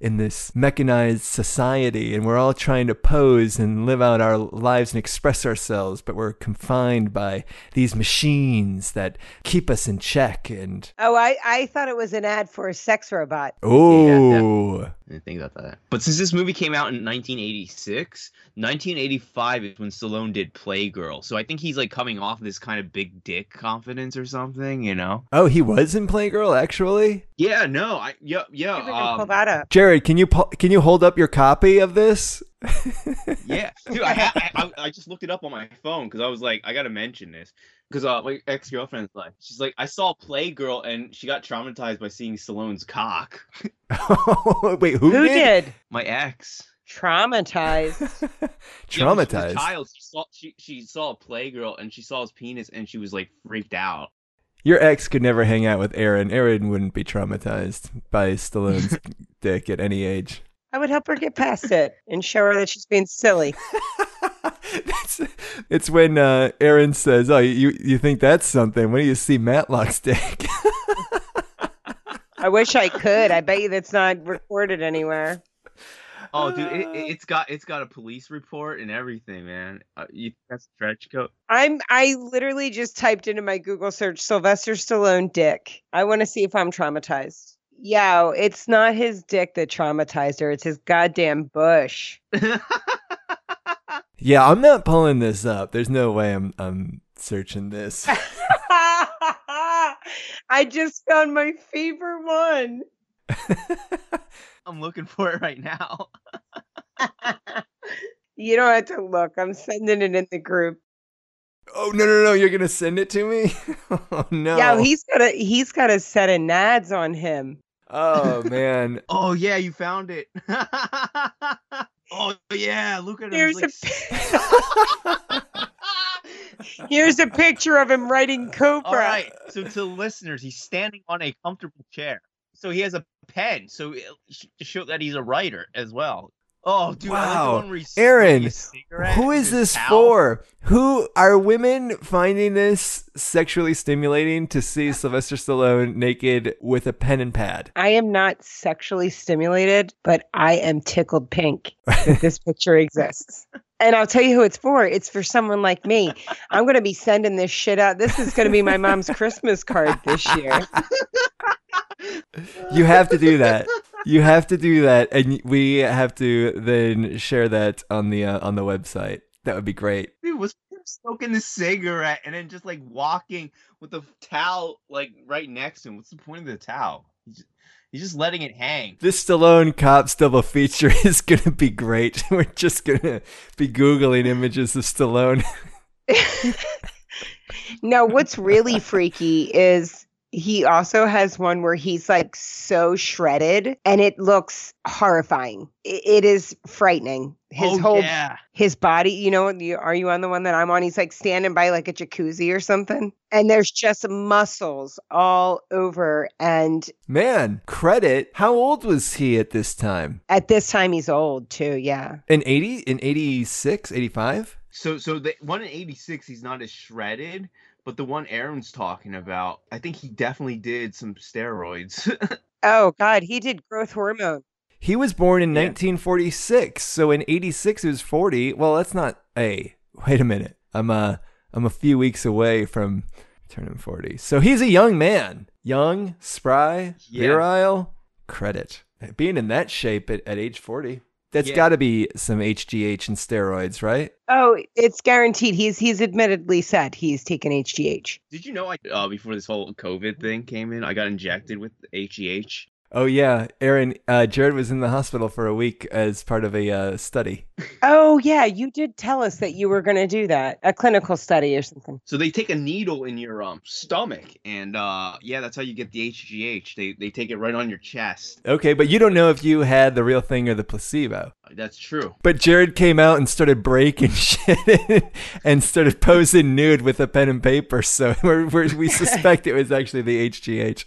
in this mechanized society and we're all trying to pose and live out our lives and express ourselves but we're confined by these machines that keep us in check and Oh, I, I thought it was an ad for a sex robot. oh I didn't think about that. But since this movie came out in 1986, 1985 is when Stallone did Playgirl. So I think he's like coming off this kind of big dick confidence or something, you know? oh he was in playgirl actually Yeah, no, I yeah yeah. See if I can pull Um, that up. jared can you pu- can you hold up your copy of this <laughs> yeah, dude, I, ha- I I I just looked it up on my phone because I was like, I gotta mention this because uh, my ex girlfriend's like, she's like, I saw a Playgirl and she got traumatized by seeing Stallone's cock. <laughs> wait who, Who did, did? My ex. Traumatized. <laughs> Yeah, when she traumatized child, she saw she she saw a Playgirl and she saw his penis and she was like freaked out. Your ex could never hang out with aaron aaron wouldn't be traumatized by stallone's <laughs> dick at any age I would help her get past it and show her that she's being silly. <laughs> That's, it's when uh, Aaron says, "Oh, you you think that's something? When do you see Matlock's dick?" <laughs> I wish I could. I bet you that's not recorded anywhere. Oh, dude, it, it- <laughs> it's got it's got a police report and everything, man. Uh, you that's a stretch coat. I'm I literally just typed into my Google search Sylvester Stallone dick. I want to see if I'm traumatized. Yo, it's not his dick that traumatized her. It's his goddamn bush. <laughs> yeah, I'm not pulling this up. There's no way I'm I'm searching this. <laughs> I just found my favorite one. I'm looking for it right now. <laughs> you don't have to look. I'm sending it in the group. oh no no no! You're gonna send it to me? <laughs> oh no! Yeah, he's got a he's got a set of nads on him. oh <laughs> man! Oh yeah, you found it. oh yeah, look at him. Here's He's a here's a picture of him writing Cobra. All right. So to listeners, he's standing on a comfortable chair. So he has a pen. So it- to show that he's a writer as well. Oh, dude! I like Wow. one where he's Aaron, smoking a cigarette Who with is his this towel. for? Who are women finding this sexually stimulating to see Sylvester Stallone naked with a pen and pad? I am not sexually stimulated, but I am tickled pink that this <laughs> picture exists. And I'll tell you who it's for. It's for someone like me. I'm going to be sending this shit out. This is going to be my mom's Christmas card this year. <laughs> You have to do that. You have to do that, and we have to then share that on the uh, on the website. That would be great. Dude was smoking the cigarette and then just like walking with the towel like right next to him. What's the point of the towel? He's just, he's just letting it hang. This Stallone Cops double feature <laughs> is gonna be great. <laughs> We're just gonna be googling images of Stallone. <laughs> No, what's really freaky is he also has one where he's like so shredded and it looks horrifying. It is frightening. His oh, whole yeah. his body, you know, are you on the one that I'm on? He's like standing by like a jacuzzi or something. And there's just muscles all over. And Man, credit. How old was he at this time? at this time, he's old too. Yeah. In 80? In 86, 85? So so the one in '86, he's not as shredded, but the one Aaron's talking about, I think he definitely did some steroids. <laughs> Oh, God. He did growth hormone. He was born in Yeah. 1946, so in 86 he was 40. Well, that's not a. Wait a minute. I'm uh I'm a few weeks away from turning 40. So he's a young man. Young, spry, Yeah. virile. Credit. Being in that shape at, at age 40. That's Yeah. got to be some HGH and steroids, right? Oh, it's guaranteed. He's he's admittedly said he's taken HGH. Did you know I uh, before this whole COVID thing came in, I got injected with HGH. Oh yeah, Aaron. Uh, Jared was in the hospital for a week as part of a uh, study. Oh, yeah. You did tell us that you were going to do that, a clinical study or something. So they take a needle in your um stomach, and uh yeah, that's how you get the HGH. They they take it right on your chest. Okay, but you don't know if you had the real thing or the placebo. That's true. But Jared came out and started breaking <laughs> shit and started posing nude with a pen and paper. So <laughs> we're, we're, we suspect it was actually the HGH.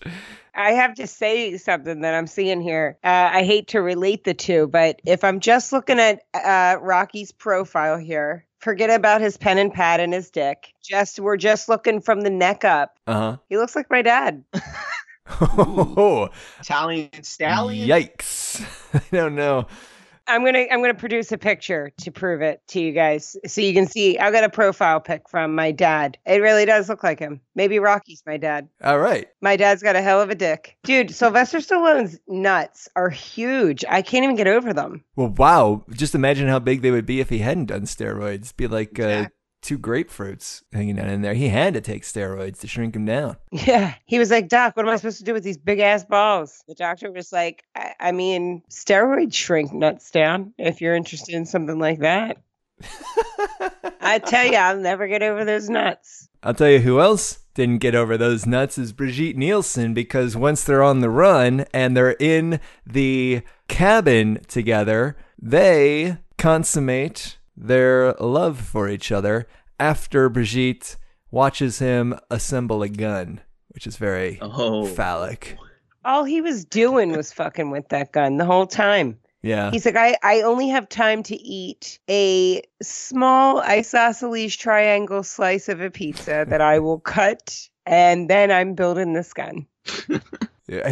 I have to say something that I'm seeing here. Uh, I hate to relate the two, but if I'm just looking at uh, Rocky's profile here, forget about his pen and pad and his dick. Just we're just looking from the neck up. Uh huh. He looks like my dad. huh. <laughs> <laughs> Italian stallion. Yikes. <laughs> I don't know. I'm gonna I'm gonna produce a picture to prove it to you guys, so you can see. I got a profile pic from my dad. It really does look like him. Maybe Rocky's my dad. All right. My dad's got a hell of a dick, dude. Sylvester Stallone's nuts are huge. I can't even get over them. Well, wow. Just imagine how big they would be if he hadn't done steroids. Be like uh, two grapefruits hanging down in there. He had to take steroids to shrink him down. Yeah. He was like, Doc, what am I supposed to do with these big ass balls? The doctor was like, I, I mean, steroids shrink nuts down if you're interested in something like that. <laughs> I tell you, I'll never get over those nuts. I'll tell you who else didn't get over those nuts is Brigitte Nielsen because once they're on the run and they're in the cabin together, they consummate their love for each other after Brigitte watches him assemble a gun, which is very Oh. phallic. All he was doing was <laughs> fucking with that gun the whole time. Yeah. He's like, I, I only have time to eat a small isosceles triangle slice of a pizza that I will <laughs> cut, and then I'm building this gun. <laughs>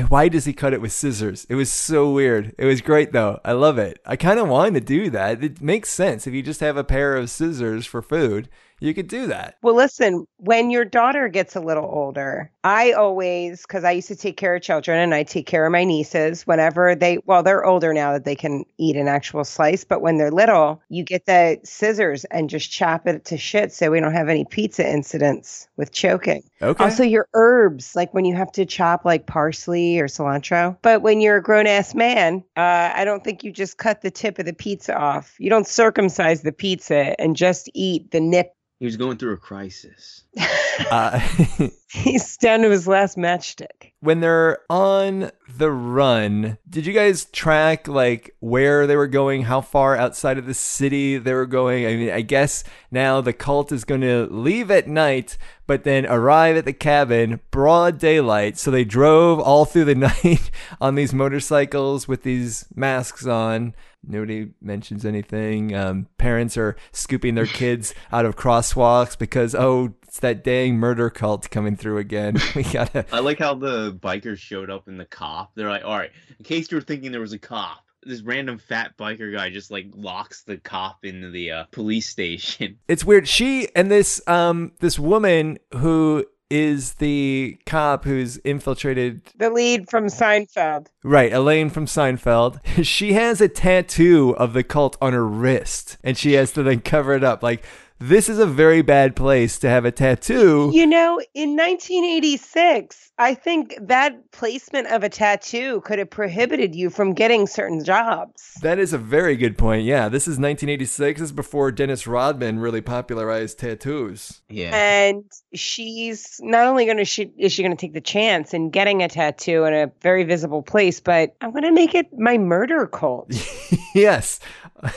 Why does he cut it with scissors? It was so weird. It was great though. I love it. I kind of wanted to do that. It makes sense if you just have a pair of scissors for food. You could do that. Well, listen, when your daughter gets a little older, I always, because I used to take care of children and I take care of my nieces whenever they, well, they're older now that they can eat an actual slice, but when they're little, you get the scissors and just chop it to shit so we don't have any pizza incidents with choking. Okay. Also, your herbs, like when you have to chop like parsley or cilantro. But when you're a grown ass man, uh, I don't think you just cut the tip of the pizza off. You don't circumcise the pizza and just eat the nip. He was going through a crisis. <laughs> uh, <laughs> He's down to his last matchstick. when they're on the run, did you guys track like where they were going, how far outside of the city they were going? I mean, I guess now the cult is going to leave at night, but then arrive at the cabin broad daylight. So they drove all through the <laughs> night on these motorcycles with these masks on. Nobody mentions anything. Um, parents are scooping their kids <laughs> out of crosswalks because, oh, it's that dang murder cult coming through again. <laughs> We gotta. I like how the bikers showed up in the cop. They're like, all right, in case you were thinking there was a cop, this random fat biker guy just like locks the cop into the uh, police station. It's weird. She and this um this woman who is the cop who's infiltrated The lead from Seinfeld. right elaine from seinfeld <laughs> she has a tattoo of the cult on her wrist and she has to then cover it up like this is a very bad place to have a tattoo You know, in 1986, I think that placement of a tattoo could have prohibited you from getting certain jobs. that is a very good point yeah this is 1986 this is before dennis rodman really popularized tattoos Yeah. And she's not only going to she is she going to take the chance in getting a tattoo in a very visible place, but I'm going to make it my murder cult <laughs> yes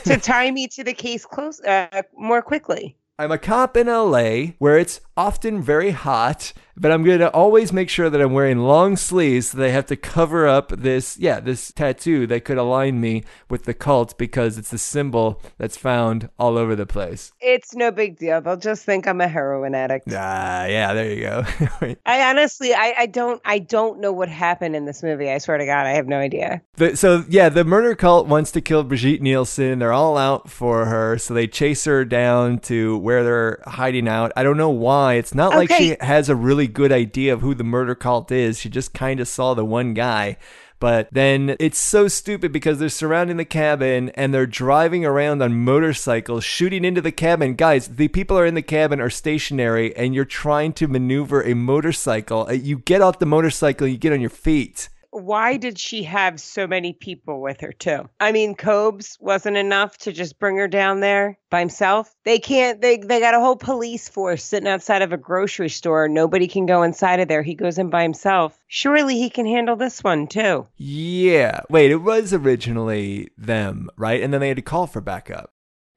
to tie me to the case close uh, more quickly. I'm a cop in LA where it's often very hot, but I'm going to always make sure that I'm wearing long sleeves so they have to cover up this, yeah, this tattoo that could align me with the cult because it's a symbol that's found all over the place. It's no big deal. They'll just think I'm a heroin addict. Ah, yeah, there you go. <laughs> I honestly, I, I don't, I don't know what happened in this movie. I swear to God, I have no idea. The, so yeah, the murder cult wants to kill Brigitte Nielsen. They're all out for her, so they chase her down to where they're hiding out. I don't know why. It's not like she has a really good idea of who the murder cult is. She just kind of saw the one guy. But then it's so stupid because they're surrounding the cabin and they're driving around on motorcycles, shooting into the cabin. Guys, the people are in the cabin are stationary, and you're trying to maneuver a motorcycle. You get off the motorcycle, you get on your feet. Why did she have so many people with her too? I mean, Cobes wasn't enough to just bring her down there by himself. They can't. They they got a whole police force sitting outside of a grocery store. Nobody can go inside of there. He goes in by himself. Surely he can handle this one too. Yeah. Wait, it was originally them, right? And then they had to call for backup,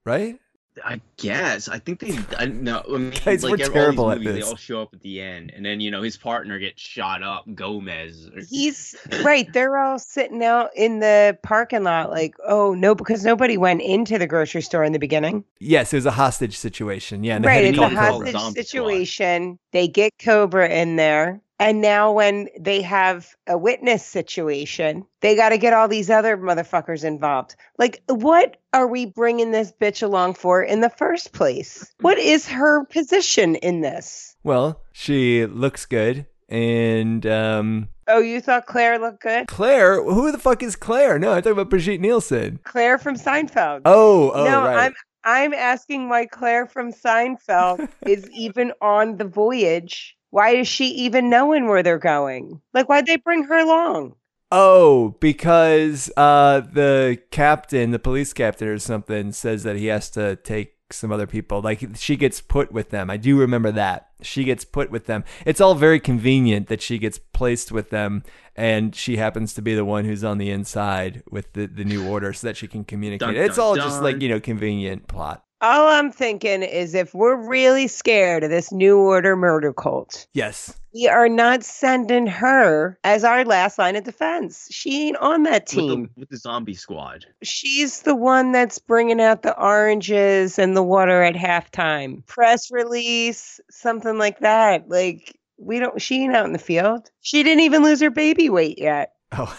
right? I guess. I think they. I no. I mean, Guys, like we're every- terrible all at this. They all show up at the end, and then you know his partner gets shot up, Gomez. or- <laughs> He's right. They're all sitting out in the parking lot, like, oh no, because nobody went into the grocery store in the beginning. Yes, it was a hostage situation. Yeah. And right, it's a call call Cobra. hostage Zombie Squad. situation. They get Cobra in there. And now when they have a witness situation, they got to get all these other motherfuckers involved. Like, what are we bringing this bitch along for in the first place? <clears throat> What is her position in this? Well, she looks good. And um, Oh, you thought Claire looked good? Claire, who the fuck is Claire? No, I'm talking about Brigitte Nielsen. Claire from Seinfeld. Oh, oh, no, right. I'm I'm asking why Claire from Seinfeld <laughs> is even on the voyage. Why is she even knowing where they're going? Like, why'd they bring her along? Oh, because uh, the captain, the police captain or something, says that he has to take some other people. Like she gets put with them. I do remember that. She gets put with them. It's all very convenient that she gets placed with them, and she happens to be the one who's on the inside with the, the new order so that she can communicate. Dun, it's dun, all just like, you know, convenient plot. All I'm thinking is if we're really scared of this New Order murder cult, Yes. we are not sending her as our last line of defense. She ain't on that with team. the, with the zombie squad. She's the one that's bringing out the oranges and the water at halftime. Press release, something like that. Like, we don't, she ain't out in the field. She didn't even lose her baby weight yet. Oh.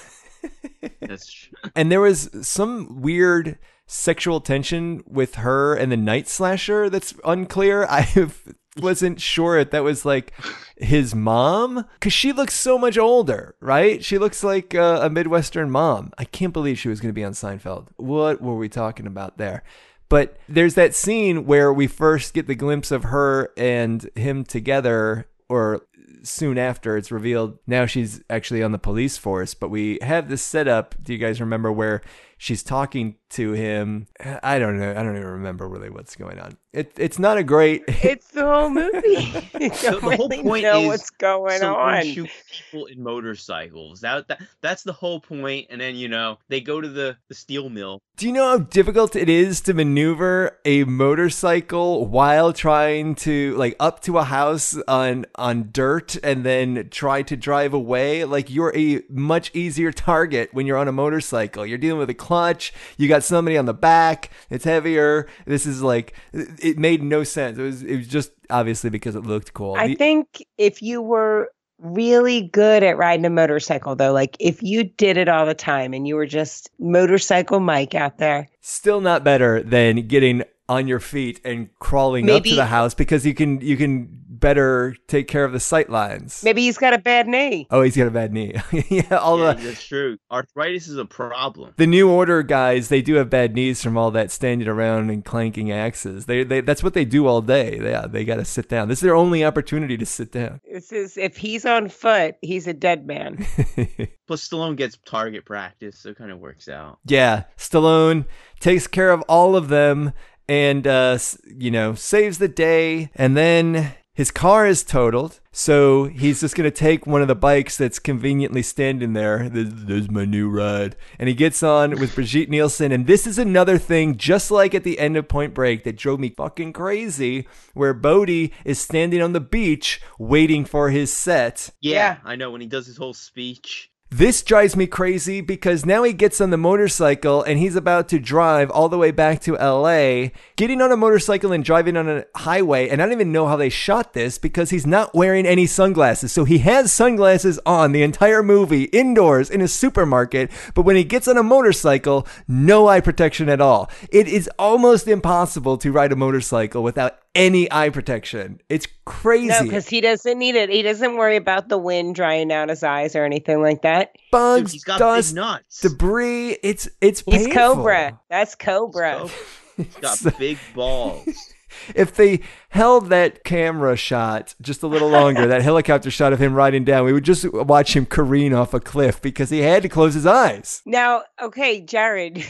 That's <laughs> true. and there was some weird sexual tension with her and the night slasher that's unclear. <laughs> I wasn't sure if that was like his mom because she looks so much older, right? She looks like a Midwestern mom. I can't believe she was going to be on Seinfeld. What were we talking about there? But there's that scene where we first get the glimpse of her and him together, or soon after it's revealed now she's actually on the police force. But we have this setup. Do you guys remember where she's talking to him? I don't know. I don't even remember really what's going on. It, it's not a great. <laughs> It's the whole movie. <laughs> <laughs> you So the whole really point know is what's going on. shoot people in motorcycles. That, that that's the whole point. And then you know they go to the the steel mill. Do you know how difficult it is to maneuver a motorcycle while trying to like up to a house on on dirt and then try to drive away? Like you're a much easier target when you're on a motorcycle. You're dealing with a clutch, you got somebody on the back, it's heavier. This is like it made no sense. It was it was just obviously because it looked cool. I The- think if you were really good at riding a motorcycle, though, like if you did it all the time and you were just motorcycle Mike out there, Still not better than getting on your feet and crawling up to the house because you can you can better take care of the sight lines. maybe he's got a bad knee. Oh, he's got a bad knee. <laughs> yeah, all yeah, the that's true. Arthritis is a problem. the new order guys, they do have bad knees from all that standing around and clanking axes. They, they that's what they do all day. Yeah, they got to sit down. This is their only opportunity to sit down. This is if he's on foot, he's a dead man. <laughs> <laughs> Plus, Stallone gets target practice, so it kind of works out. yeah, Stallone takes care of all of them and uh, you know saves the day, and then. His car is totaled, so he's just gonna take one of the bikes that's conveniently standing there. There's, there's my new ride, and he gets on with Brigitte Nielsen. And this is another thing, just like at the end of Point Break, that drove me fucking crazy. Where Bodhi is standing on the beach waiting for his set, Yeah, Yeah. I know when he does his whole speech. This drives me crazy because now he gets on the motorcycle and he's about to drive all the way back to LA, getting on a motorcycle and driving on a highway. And I don't even know how they shot this because he's not wearing any sunglasses. So he has sunglasses on the entire movie indoors in a supermarket. But when he gets on a motorcycle, no eye protection at all. It is almost impossible to ride a motorcycle without any eye protection. It's crazy. No, because he doesn't need it. He doesn't worry about the wind drying out his eyes or anything like that. Bugs, he's got dust, nuts. debris. It's it's He's. Cobra. That's Cobra. He's got <laughs> big balls. <laughs> If they held that camera shot just a little longer, that <laughs> helicopter shot of him riding down, we would just watch him careen off a cliff because he had to close his eyes. Now, okay, Jared,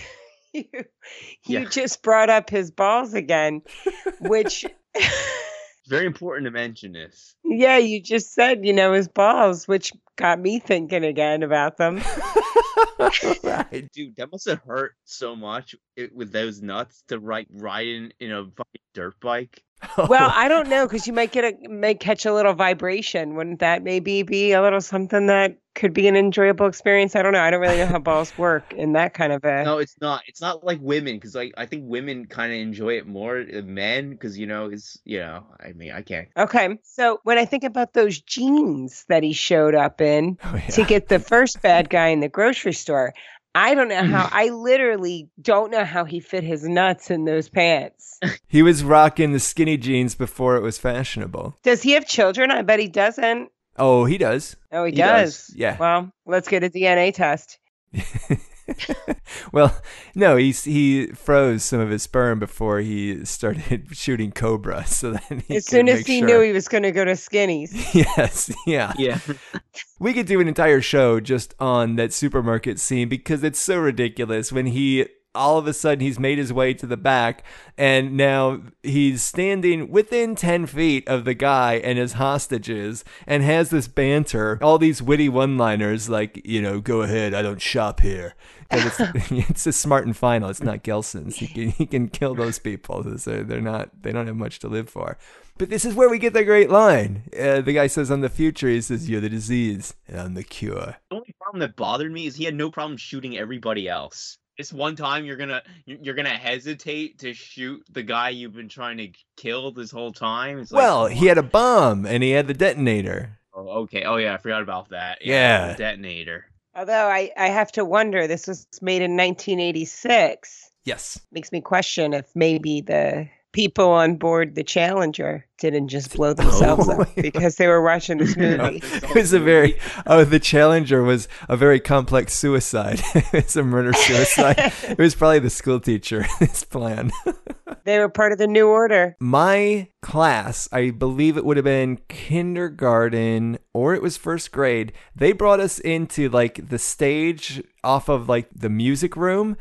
<laughs> you, you Yeah. just brought up his balls again, which, <laughs> Very important to mention this. yeah, you just said, you know, his balls, which got me thinking again about them. right. <laughs> Dude, that must have hurt so much it, with those nuts to ride riding in a fucking dirt bike. Well, <laughs> I don't know because you might get a may catch a little vibration. Wouldn't that maybe be a little something that could be an enjoyable experience? I don't know. I don't really know how balls <laughs> work in that kind of a. No, it's not. It's not like women because like I think women kind of enjoy it more than men because you know it's you know I mean I can't. Okay, so when I think about those jeans that he showed up in Oh, to get the first bad <laughs> guy in the grocery store, I don't know how. <laughs> I literally don't know how he fit his nuts in those pants. <laughs> He was rocking the skinny jeans before it was fashionable. Does he have children? I bet he doesn't. Oh, he does. Oh, he, He does. does, yeah. Well, let's get a DNA test. <laughs> <laughs> well, no, he he froze some of his sperm before he started <laughs> shooting Cobra, so then as soon as he sure. knew he was going to go to Skinnies. <laughs> yes, yeah. Yeah. We could do an entire show just on that supermarket scene because it's so ridiculous when he all of a sudden he's made his way to the back and now he's standing within 10 feet of the guy and his hostages and has this banter all these witty one-liners like you know go ahead i don't shop here and it's, <laughs> <laughs> it's a smart and final it's not gelson's he can, he can kill those people so they're not they don't have much to live for but this is where we get the great line. Uh, the guy says, "I'm the future." He says, "You're the disease, and I'm the cure." The only problem that bothered me is he had no problem shooting everybody else. This one time you're gonna you're you're gonna hesitate to shoot the guy you've been trying to kill this whole time. It's like, well, come he had a bomb, and he had the detonator. Oh, okay. Oh yeah, I forgot about that. Yeah. the detonator. Although I, I have to wonder, this was made in 1986. Yes. Makes me question if maybe the people on board the Challenger didn't just blow themselves <laughs> Oh. up because they were watching this <laughs> No, movie. it was a very oh the challenger was a very complex suicide <laughs> it's a murder suicide it was probably the school teacher plan They were part of the New Order. my class i believe it would have been kindergarten or it was first grade they brought us into like the stage off of like the music room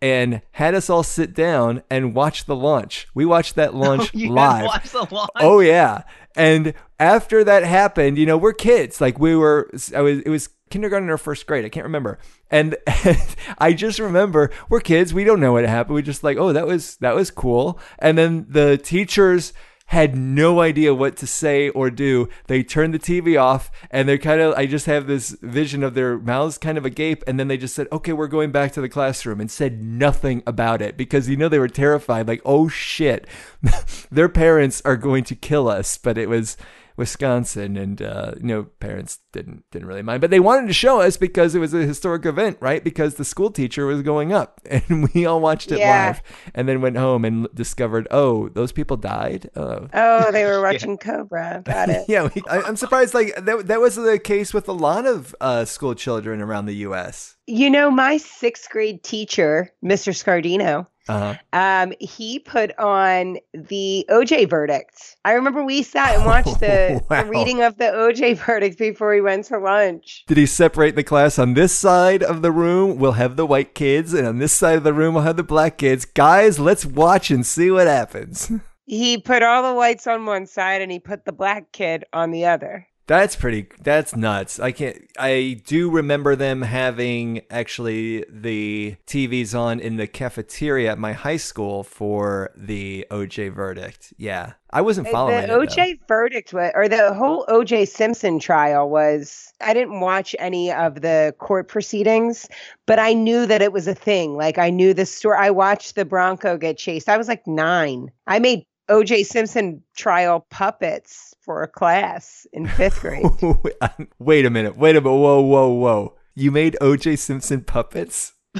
and had us all sit down and watch the launch we watched that <laughs> oh, launch you live the launch. Oh yeah. And after that happened, you know, we're kids. Like we were I was it was kindergarten or first grade. I can't remember. And, <laughs> I just remember we're kids. We don't know what happened. We just like, "Oh, that was that was cool." And then the teachers had no idea what to say or do. They turned the TV off and they're kind of, I just have this vision of their mouths kind of agape. And then they just said, okay, we're going back to the classroom and said nothing about it because, you know, they were terrified. Like, oh shit, <laughs> their parents are going to kill us. But it was, Wisconsin, and uh, you know, parents didn't didn't really mind, but they wanted to show us because it was a historic event, right? Because the school teacher was going up, <laughs> and we all watched it Yeah. live, and then went home and discovered, oh, those people died. Oh, Oh, they were <laughs> watching Cobra. Got it. <laughs> yeah, we, I, I'm surprised. Like that, that was the case with a lot of uh, school children around the U.S. You know, my sixth grade teacher, Mr. Scardino, Uh-huh. um, he put on the OJ verdict. I remember we sat and watched the, <laughs> Wow. the reading of the OJ verdict before we went to lunch. Did he separate the class? On this side of the room, we'll have the white kids, and on this side of the room, we'll have the black kids. Guys, let's watch and see what happens. <laughs> He put all the whites on one side and he put the black kid on the other. That's pretty. That's nuts. I can't. I do remember them having actually the TVs on in the cafeteria at my high school for the OJ verdict. Yeah, I wasn't following the it. though. OJ verdict was, or the whole OJ Simpson trial was, I didn't watch any of the court proceedings, but I knew that it was a thing. Like I knew the story. I watched the Bronco get chased. I was like nine. I made OJ Simpson trial puppets for a class in fifth grade. <laughs> Wait a minute. Wait a minute. Whoa, whoa, whoa. You made OJ Simpson puppets? <laughs>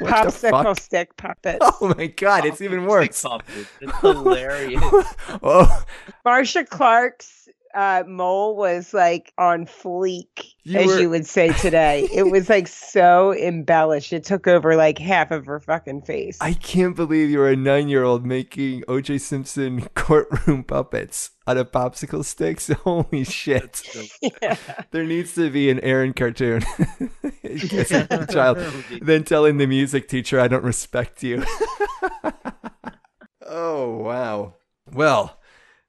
Popsicle stick puppets. <laughs> Oh my god, it's even worse. It's hilarious. oh, Marcia Clark's uh, mole was like on fleek, You as were- you would say today. <laughs> it was like so embellished. It took over like half of her fucking face. I can't believe you're a nine year old making OJ Simpson <laughs> courtroom puppets out of popsicle sticks. <laughs> Holy shit. Yeah. There needs to be an Erin cartoon. As child. Then telling the music teacher, I don't respect you. oh, wow. Well,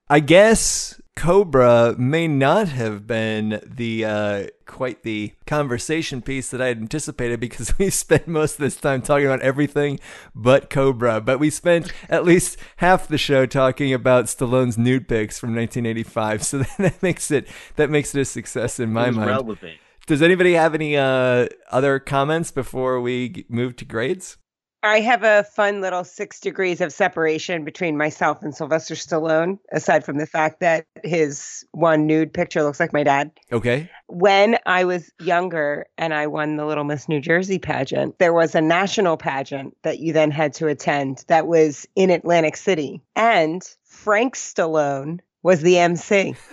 I guess Cobra may not have been the uh, quite the conversation piece that I had anticipated because <laughs> we spent most of this time talking about everything but Cobra. But we spent at least half the show talking about Stallone's nude pics from 1985. So <laughs> that makes it that makes it a success in my mind. relevant. Does anybody have any uh, other comments before we move to grades? I have a fun little six degrees of separation between myself and Sylvester Stallone, aside from the fact that his one nude picture looks like my dad. Okay. When I was younger and I won the Little Miss New Jersey pageant, there was a national pageant that you then had to attend that was in Atlantic City. And Frank Stallone was the MC. <laughs>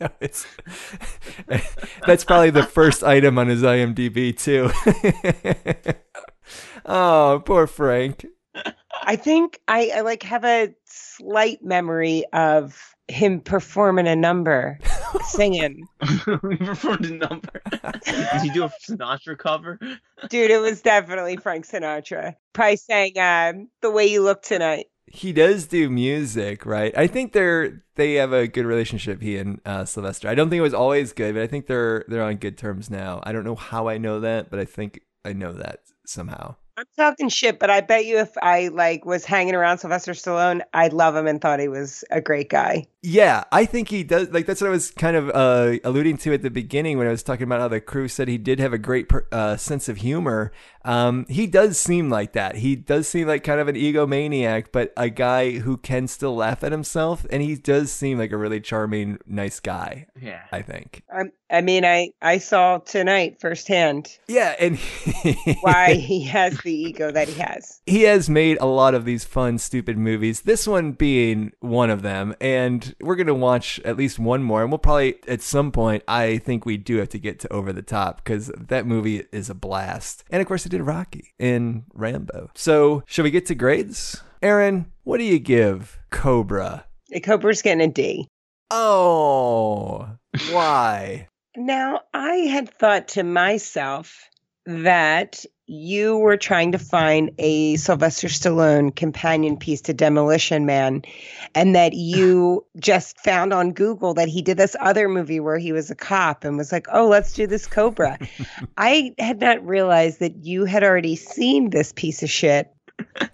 No, it's, <laughs> that's probably the first item on his IMDb too. <laughs> oh, poor Frank. I think I, I like have a slight memory of him performing a number, singing. we performed a number. Did you do a Sinatra cover? Dude, it was definitely Frank Sinatra. Probably saying um, "The Way You Look Tonight." He does do music, right? I think they're they have a good relationship. He and uh, Sylvester. I don't think it was always good, but I think they're they're on good terms now. I don't know how I know that, but I think I know that somehow. I'm talking shit, but I bet you if I like was hanging around Sylvester Stallone, I'd love him and thought he was a great guy. Yeah, I think he does. Like that's what I was kind of uh, alluding to at the beginning when I was talking about how the crew said he did have a great uh, sense of humor. Um, he does seem like that. He does seem like kind of an egomaniac, but a guy who can still laugh at himself, and he does seem like a really charming, nice guy. Yeah. I think. Um, I mean, I I saw tonight firsthand Yeah, and <laughs> why he has the ego that he has. he has made a lot of these fun, stupid movies. This one being one of them, and we're gonna watch at least one more. And we'll probably at some point, I think we do have to get to Over the Top because that movie is a blast. And of course, it did Rocky and Rambo. So, shall we get to grades? Erin, what do you give Cobra? The Cobra's getting a D. Oh, why? <laughs> Now, I had thought to myself that you were trying to find a Sylvester Stallone companion piece to Demolition Man, and that you <sighs> just found on Google that he did this other movie where he was a cop and was like, oh, let's do this Cobra. <laughs> I had not realized that you had already seen this piece of shit.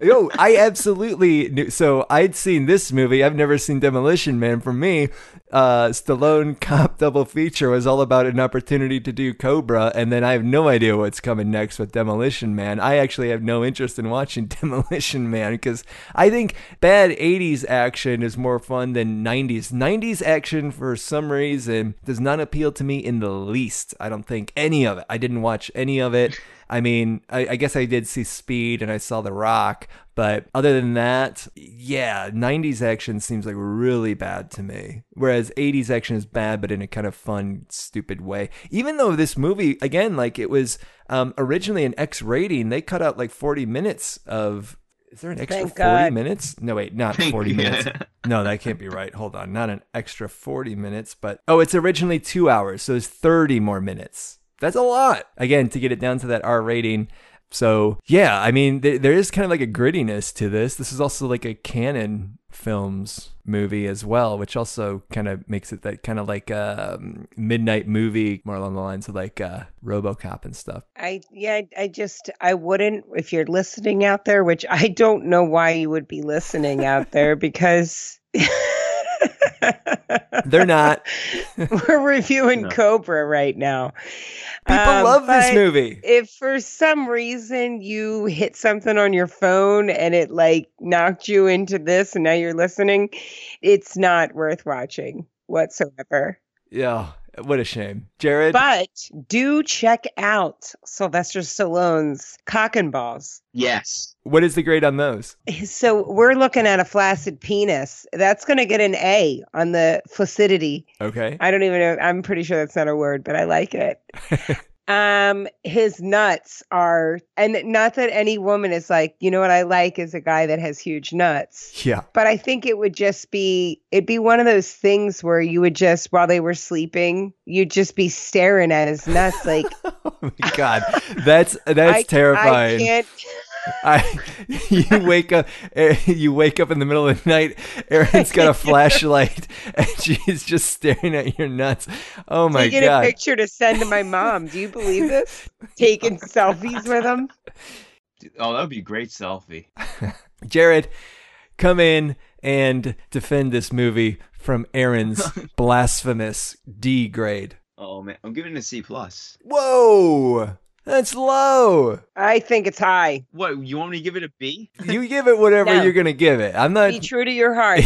Yo, I absolutely knew. So I'd seen this movie. I've never seen Demolition Man. For me, uh, Stallone cop <laughs> double feature was all about an opportunity to do Cobra, and then I have no idea what's coming next with Demolition Man. I actually have no interest in watching <laughs> Demolition Man because I think bad 80s action is more fun than 90s. 90s action, for some reason, does not appeal to me in the least. I don't think any of it. I didn't watch any of it. I mean, I, I, guess I did see Speed and I saw The Rock, but other than that, yeah, 90s action seems like really bad to me. Whereas 80s action is bad, but in a kind of fun, stupid way. Even though this movie, again, like it was um, originally an X rating, they cut out like 40 minutes of. Is there an extra Thank 40 God. minutes? No, wait, not 40 you. minutes. <laughs> No, that can't be right. Hold on. Not an extra 40 minutes, but oh, it's originally two hours. So it's 30 more minutes. That's a lot. Again, to get it down to that R rating. So, yeah, I mean, th- there is kind of like a grittiness to this. This is also like a Cannon films movie as well, which also kind of makes it that kind of like a um, midnight movie, more along the lines of like uh, Robocop and stuff. I yeah, I, I just I wouldn't if you're listening out there, which I don't know why you would be listening out there because <laughs> They're not. <laughs> We're reviewing No. Cobra right now. People Um, love this movie. If for some reason you hit something on your phone and it like knocked you into this and now you're listening, it's not worth watching whatsoever. Yeah, what a shame. Jared, But do check out Sylvester Stallone's Cock and Balls. Yes. what is the grade on those? So we're looking at a flaccid penis. That's going to get an A on the flaccidity. Okay. I don't even know. I'm pretty sure that's not a word, but I like it. <laughs> um, his nuts are, and not that any woman is like, you know what I like is a guy that has huge nuts. Yeah. But I think it would just be, it'd be one of those things where you would just, while they were sleeping, you'd just be staring at his nuts like, <laughs> Oh my god, that's that's I, terrifying. I can't. <laughs> I, you wake up, eh, you wake up in the middle of the night. Erin's got a <laughs> flashlight, and she's just staring at your nuts. Oh my taking a picture to send to my mom. Do you believe this? Taking selfies with him. Oh, that would be a great selfie. <laughs> Jared, come in and defend this movie from Erin's blasphemous D grade. Oh man, I'm giving it a C plus. Whoa, that's low. I think it's high. What you want me to give it a B? You give it whatever No. you're gonna give it. I'm not. Be true to your heart. <laughs>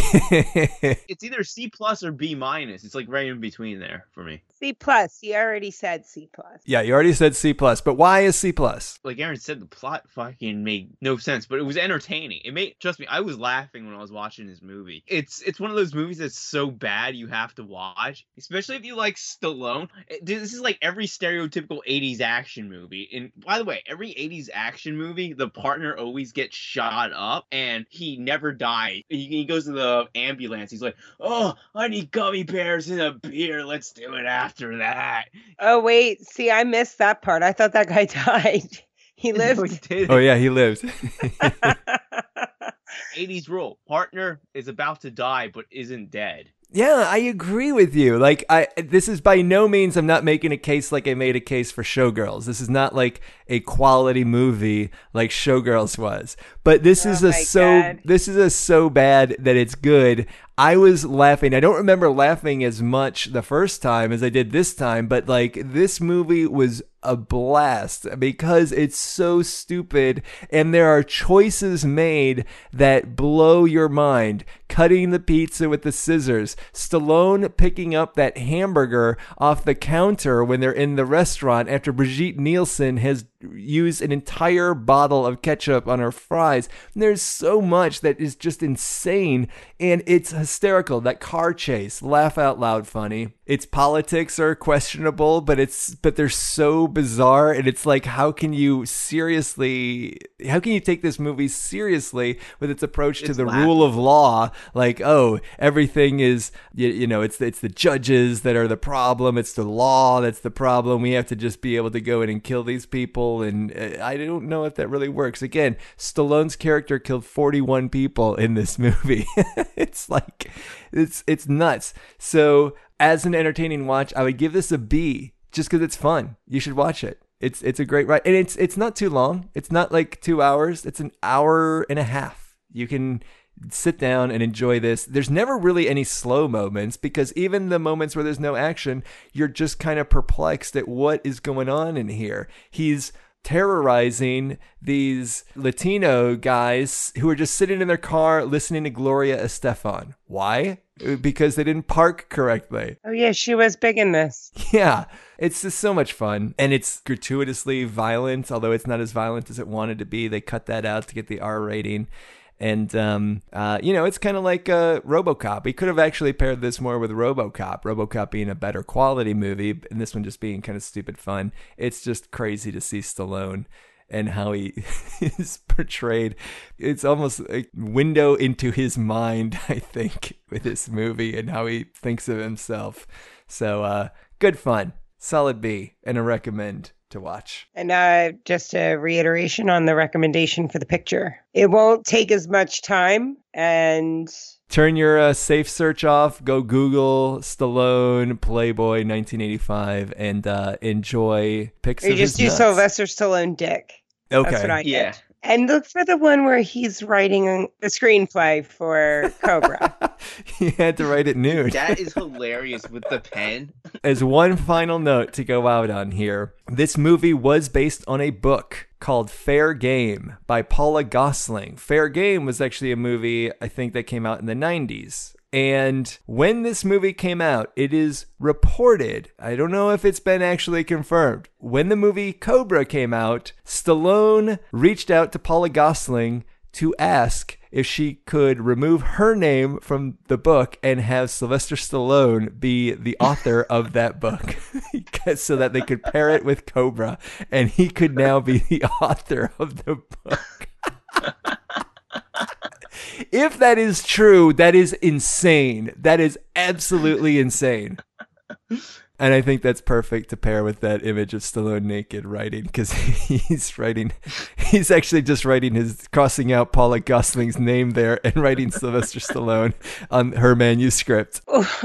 It's either C plus or B minus. It's like right in between there for me. C plus. He already said C plus. yeah, you already said C plus, but why is C plus? Like Erin said, the plot fucking made no sense, but it was entertaining. It made trust me, I was laughing when I was watching this movie. It's it's one of those movies that's so bad you have to watch, especially if you like Stallone. It- this is like every stereotypical '80s action movie. And by the way, every '80s action movie, the partner always gets shot up, and he never dies. He, he goes to the ambulance. He's like, "Oh, I need gummy bears and a beer. Let's do it after that." Oh wait, see, I missed that part. I thought that guy <laughs> died. He No, he lived. Oh yeah, he lived. <laughs> 80s rule. Partner is about to die but isn't dead. Yeah, I agree with you. Like I this is by no means I'm not making a case like I made a case for Showgirls. This is not like a quality movie like Showgirls was. But this Oh is a so God. this is a so bad that it's good. I was laughing. I don't remember laughing as much the first time as I did this time, but like this movie was a blast because it's so stupid and there are choices made that blow your mind. Cutting the pizza with the scissors, Stallone picking up that hamburger off the counter when they're in the restaurant after Brigitte Nielsen has used an entire bottle of ketchup on her fries. There's so much that is just insane and it's hysterical. That car chase, laugh out loud funny. Its politics are questionable, but it's but they're so bizarre and it's like how can you seriously how can you take this movie seriously with its approach to the laughable. rule of law like oh everything is you, you know it's it's the judges that are the problem it's the law that's the problem we have to just be able to go in and kill these people and uh, I don't know if that really works. Again Stallone's character killed 41 people in this <laughs> movie. It's like it's it's nuts. So as an entertaining watch I would give this a B just because it's fun. You should watch it. It's it's a great ride and it's it's not too long. It's not like two hours. It's an hour and a half. You can sit down and enjoy this. There's never really any slow moments because even the moments where there's no action, you're just kind of perplexed at what is going on in here. He's terrorizing these Latino guys who are just sitting in their car listening to Gloria Estefan. Why? Because they didn't park correctly. Oh yeah, she was big in this. Yeah, it's just so much fun. And it's gratuitously violent, although it's not as violent as it wanted to be. They cut that out to get the R rating. And, um, uh, you know, it's kind of like uh, Robocop. We could have actually paired this more with Robocop, Robocop being a better quality movie, and this one just being kind of stupid fun. It's just crazy to see Stallone and how he <laughs> is portrayed. It's almost a window into his mind, <laughs> I think, with this movie and how he thinks of himself. So, uh, good fun. Solid B and a recommend to watch. And uh, just a reiteration on the recommendation for the picture. It won't take as much time, and Turn your uh, safe search off. Go Google Stallone Playboy 1985 and uh, enjoy pics you of just his do nuts. Sylvester Stallone dick. Okay. That's what I Yeah. Did. And look for the one where he's writing the screenplay for Cobra. <laughs> he had to write it nude. That is hilarious with the pen. As one final note to go out on here, this movie was based on a book called Fair Game by Paula Gosling. Fair Game was actually a movie I think that came out in the 90s. And when this movie came out, it is reported, I don't know if it's been actually confirmed, when the movie Cobra came out, Stallone reached out to Paula Gosling to ask if she could remove her name from the book and have Sylvester Stallone be the author <laughs> of that book <laughs> so that they could pair it with Cobra and he could now be the author of the book. <laughs> if that is true, that is insane. That is absolutely insane. And I think that's perfect to pair with that image of Stallone naked writing because <laughs> he's writing, he's actually just writing his, crossing out Paula Gosling's name there and writing Sylvester Stallone on her manuscript.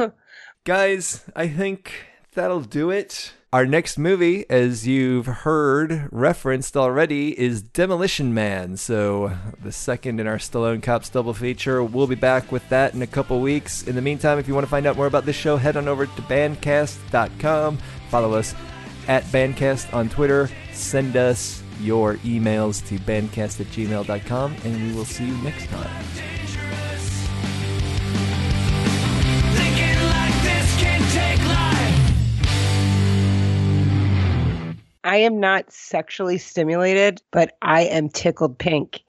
<laughs> Guys, I think that'll do it. Our next movie, as you've heard referenced already, is Demolition Man. So, the second in our Stallone Cops double feature. We'll be back with that in a couple weeks. In the meantime, if you want to find out more about this show, head on over to bandcast.com. Follow us at Bandcast on Twitter. Send us your emails to bandcast at gmail.com, and we will see you next time. I am not sexually stimulated, but I am tickled pink.